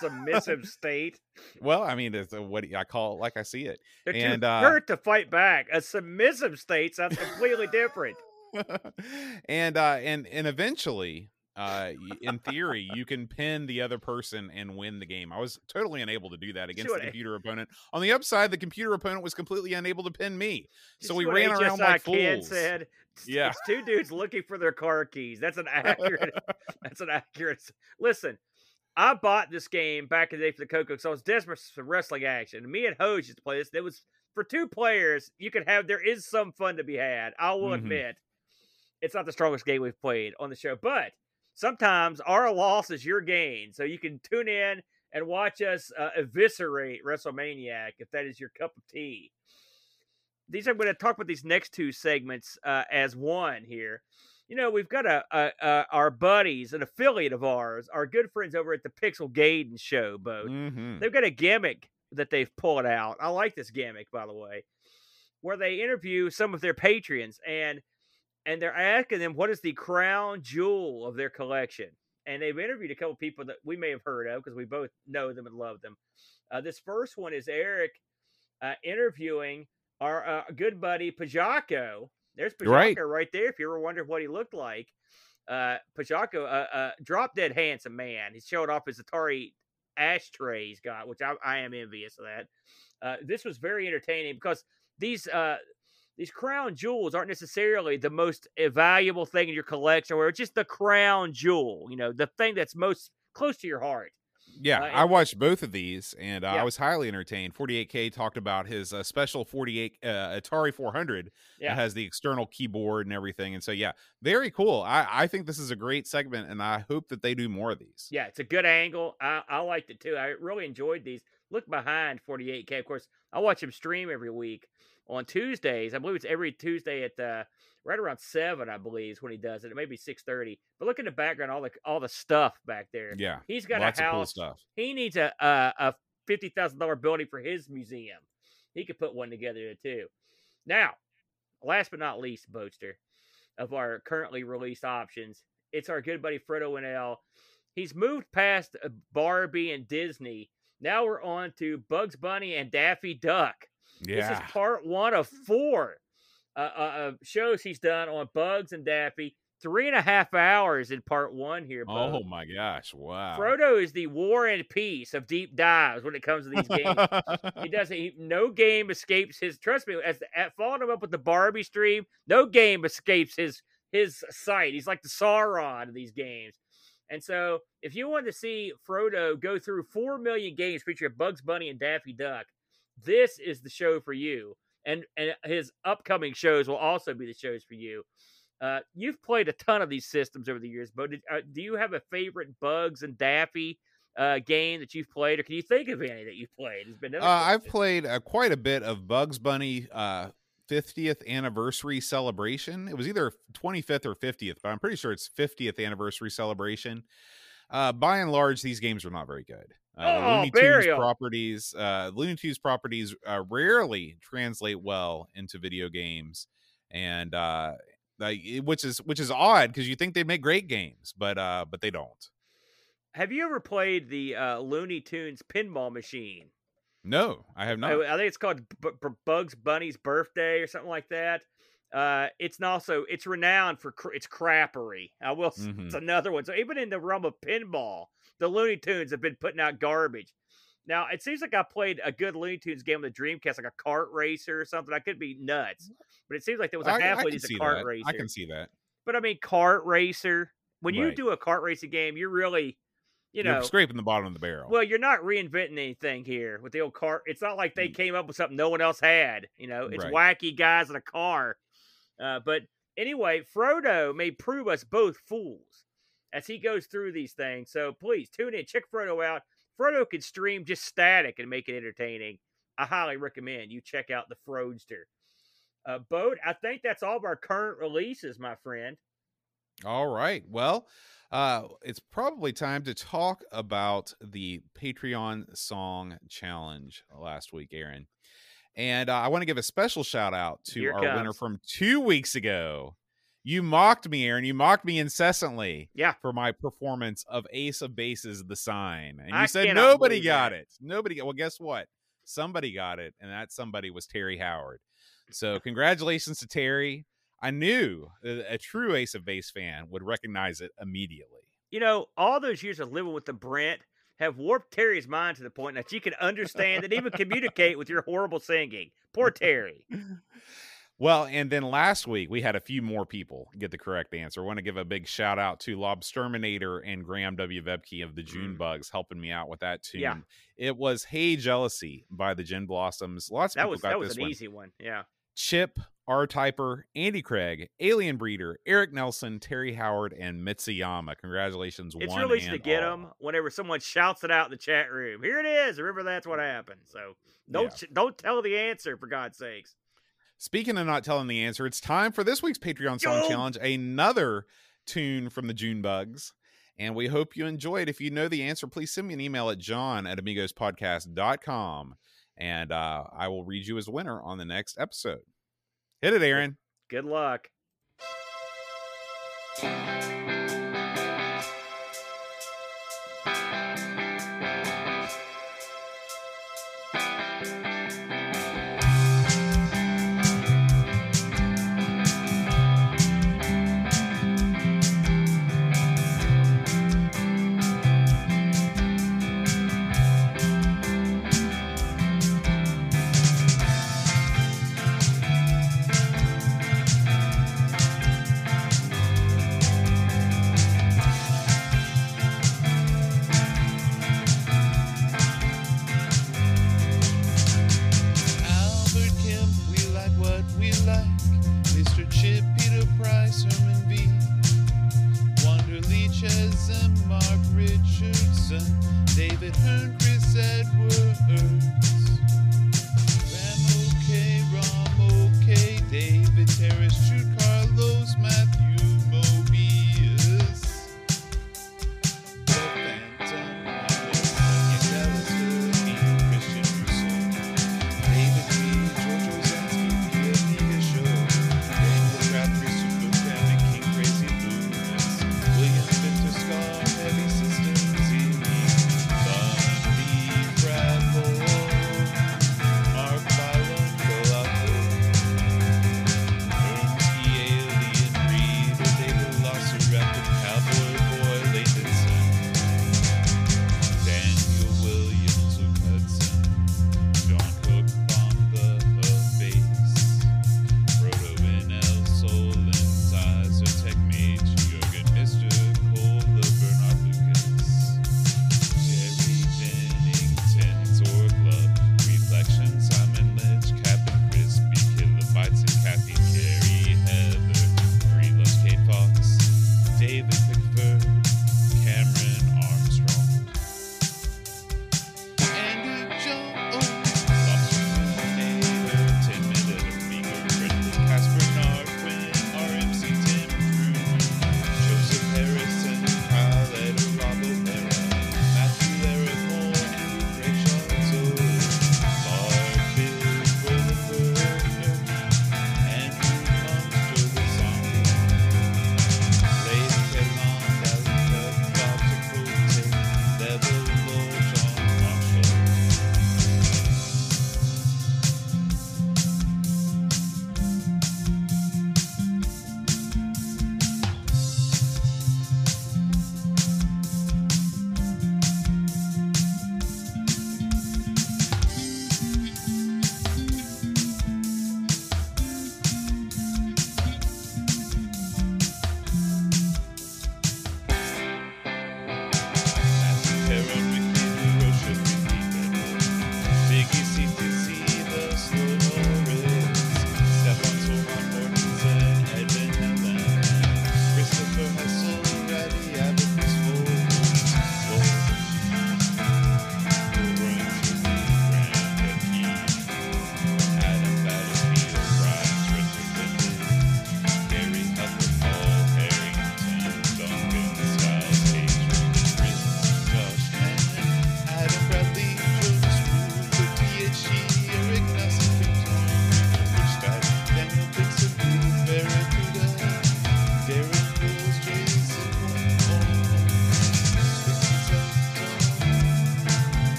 Submissive state. Well, I mean, it's a, what I call it like I see it. They're And, too uh, hurt to fight back. A submissive state sounds completely different. and uh and and eventually uh in theory you can pin the other person and win the game i was totally unable to do that against what the computer opponent on the upside the computer opponent was completely unable to pin me so we ran around like HSI Ken fools Said Yeah. it's two dudes looking for their car keys. That's an accurate. that's an accurate. Listen, I bought this game back in the day for the Coco because I was desperate for wrestling action. Me and Hose used to play this. It was for two players. You could have. There is some fun to be had. I will Mhm. admit, it's not the strongest game we've played on the show, but sometimes our loss is your gain. So you can tune in and watch us uh, eviscerate WrestleManiac if that is your cup of tea these I'm going to talk about these next two segments uh, as one here. you know, we've got a, a, a our buddies, an affiliate of ours, our good friends over at the Pixel Gaiden show, Bo. Mhm. They've got a gimmick that they've pulled out. I like this gimmick, by the way, where they interview some of their patrons and and they're asking them what is the crown jewel of their collection. And they've interviewed a couple people that we may have heard of because we both know them and love them. Uh, this first one is Eric uh, interviewing our uh, good buddy Pajako. There's Pajako Right. right. there. If you ever wondered what he looked like, uh, Pajako, uh, uh, drop dead handsome man. He showed off his Atari ashtray he's got, which I, I am envious of that. Uh, this was very entertaining because these uh, these crown jewels aren't necessarily the most valuable thing in your collection, or it's just the crown jewel, you know, the thing that's most close to your heart. Yeah, Uh, I watched both of these, and uh, Yeah. I was highly entertained. 48K talked about his uh, special 48 uh, Atari 400 Yeah. that has the external keyboard and everything, and so yeah, very cool. I I think this is a great segment, and I hope that they do more of these. Yeah, it's a good angle. I, I liked it too. I really enjoyed these. Look behind 48K. Of course, I watch him stream every week on Tuesdays. I believe it's every Tuesday at uh, right around seven. I believe is when he does it. It may be six thirty. But look in the background, all the all the stuff back there. Yeah, He's got lots a of cool house. stuff. He needs a a, a fifty thousand dollar building for his museum. He could put one together too. Now, last but not least, Boatster, of our currently released options, it's our good buddy Frodo Winnell. He's moved past uh, Barbie and Disney. Now we're on to Bugs Bunny and Daffy Duck. This is part one of four uh, uh, uh, shows he's done on Bugs and Daffy. Three and a half hours in part one here. Bo. oh my gosh, wow. Frodo is the war and peace of deep dives when it comes to these games. he doesn't. He, no game escapes his. Trust me, as at following him up with the Barbie stream, no game escapes his his sight. He's like the Sauron of these games. And so, if you want to see Frodo go through four million games featuring Bugs Bunny and Daffy Duck, this is the show for you. And and his upcoming shows will also be the shows for you. Uh, you've played a ton of these systems over the years, but did, uh, do you have a favorite Bugs and Daffy uh, game that you've played, or can you think of any that you've played? It's been Uh, I've played uh, quite a bit of Bugs Bunny uh, 50th anniversary celebration. It was either 25th or 50th, but I'm pretty sure it's 50th anniversary celebration. Uh, by and large, these games are not very good. Uh, Oh, Looney Tunes burial. properties, uh, Looney Tunes properties uh, rarely translate well into video games, and uh, like which is which is odd because you think they'd make great games, but uh, but they don't. Have you ever played the uh, Looney Tunes pinball machine? No, I have not. I, I think it's called B- B- Bugs Bunny's Birthday or something like that. Uh, it's also it's renowned for cr- its crappery. I will. s It's another one. So even in the realm of pinball, the Looney Tunes have been putting out garbage. Now it seems like I played a good Looney Tunes game on the Dreamcast, like a kart racer or something. I could be nuts, but it seems like there was a halfway decent see kart that. racer. I can see that. But I mean, kart racer. When you do a kart racing game, you're really, you know, You're scraping the bottom of the barrel. well, you're not reinventing anything here with the old cart. It's not like they came up with something no one else had. You know, it's Mm. Right. wacky guys in a car. Uh, but anyway, Frodo may prove us both fools as he goes through these things. So please tune in, check Frodo out. Frodo can stream just static and make it entertaining. I highly recommend you check out the Froadster. Uh, Boat, I think that's all of our current releases, my friend. All right. Well, uh, it's probably time to talk about the Patreon song challenge last week, Aaron. And uh, I want to give a special shout out to Here our winner from two weeks ago. You mocked me, Aaron. You mocked me incessantly Yeah. for my performance of Ace of Bases, The Sign. And you I said nobody got that. it. Nobody got Well, guess what? Somebody got it. And that somebody was Terry Howard. So, congratulations to Terry. I knew a, a true Ace of Base fan would recognize it immediately. you know, all those years of living with the Brent have warped Terry's mind to the point that she can understand and even communicate with your horrible singing. Poor Terry. Well, and then last week we had a few more people get the correct answer. I want to give a big shout out to Lobsterminator and Graham W. Vebke of the June Mm. Bugs helping me out with that tune. Yeah. It was Hey Jealousy by the Gin Blossoms. Lots of That people was got that was this an one. easy one. Yeah. Chip, R Typer, Andy Craig, Alien Breeder, Eric Nelson, Terry Howard, and Mitsuyama. Congratulations, It's one real easy to get all. them whenever someone shouts it out in the chat room. Here it is. Remember that's what happened. So don't Yeah. don't tell the answer for God's sakes. Speaking of not telling the answer, it's time for this week's Patreon song Yo! challenge. Another tune from the June Bugs. And we hope you enjoy it. If you know the answer, please send me an email at john at amigospodcast.com. And uh, I will read you as winner on the next episode. Hit it, Aaron. Good luck.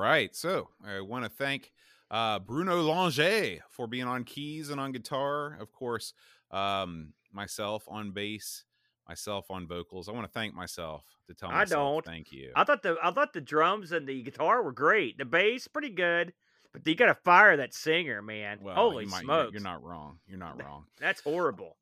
Right. So I want to thank uh, Bruno Langer for being on keys and on guitar. Of course, um, myself on bass, myself on vocals. I want to thank myself to tell myself I don't. thank you. I thought the I thought the drums and the guitar were great. The bass pretty good, but you got to fire that singer, man. Well, Holy you might- smokes, You're not wrong. You're not wrong. that's horrible.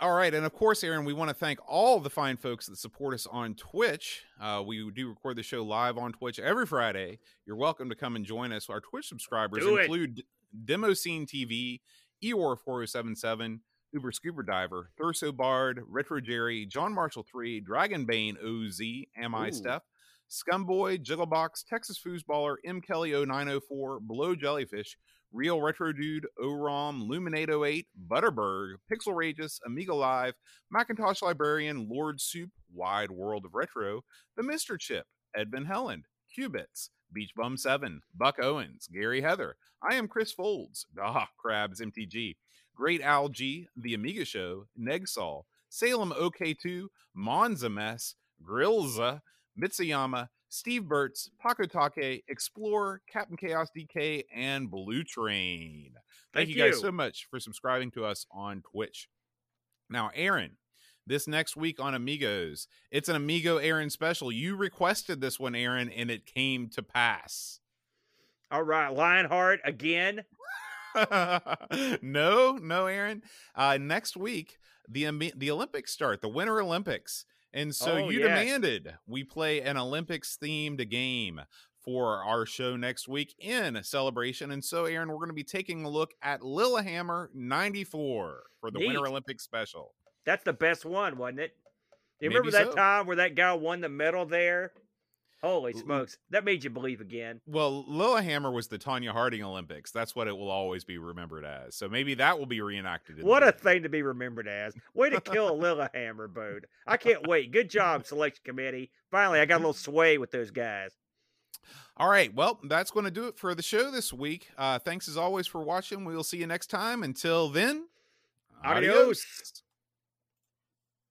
All right, and of course, Aaron, we want to thank all the fine folks that support us on Twitch. Uh, we do record the show live on Twitch every Friday. You're welcome to come and join us. Our Twitch subscribers include Demo Scene TV, Eor4077, Uber Scuba Diver, Thurso Bard, Retro Jerry, John Marshall 3, Dragon Bane OZ, Am I Ooh. Steph, Scumboy, Jigglebox, Texas Foosballer, M. Kelly 0904, Below Jellyfish, Real Retro Dude, OROM, Luminate 08, Butterberg, Pixel Rageous, Amiga Live, Macintosh Librarian, Lord Soup, Wide World of Retro, The Mr. Chip, Edvin Helland, Qubits, Beach Bum 7, Buck Owens, Gary Heather, I am Chris Folds, Ah, Crabs MTG, Great Al G, The Amiga Show, Negsol, Salem OK2, Monza Mess, Grillza, Mitsuyama, Steve Burtz, Pakotake, Explorer, Captain Chaos DK, and Blue Train. Thank, Thank you guys you. so much for subscribing to us on Twitch. Now, Aaron, this next week on Amigos, it's an Amigo Aaron special. You requested this one, Aaron, and it came to pass. All right, Lionheart again. no, no, Aaron. Uh, next week, the the Olympics start, the Winter Olympics, and so Oh, you yes. demanded we play an Olympics themed game for our show next week in celebration. And so, Aaron, we're going to be taking a look at Lillehammer '94 for the Winter Neat. Olympics special. That's the best one, wasn't it? You Maybe remember that so. time where that guy won the medal there? Holy smokes. That made you believe again. Well, Lillehammer was the Tonya Harding Olympics. That's what it will always be remembered as. So maybe that will be reenacted. In What a thing to be remembered as. Way to kill a Lillehammer boat. I can't wait. Good job, selection committee. Finally, I got a little sway with those guys. All right. Well, that's going to do it for the show this week. Uh, thanks as always for watching. We will see you next time. Until then, Adios.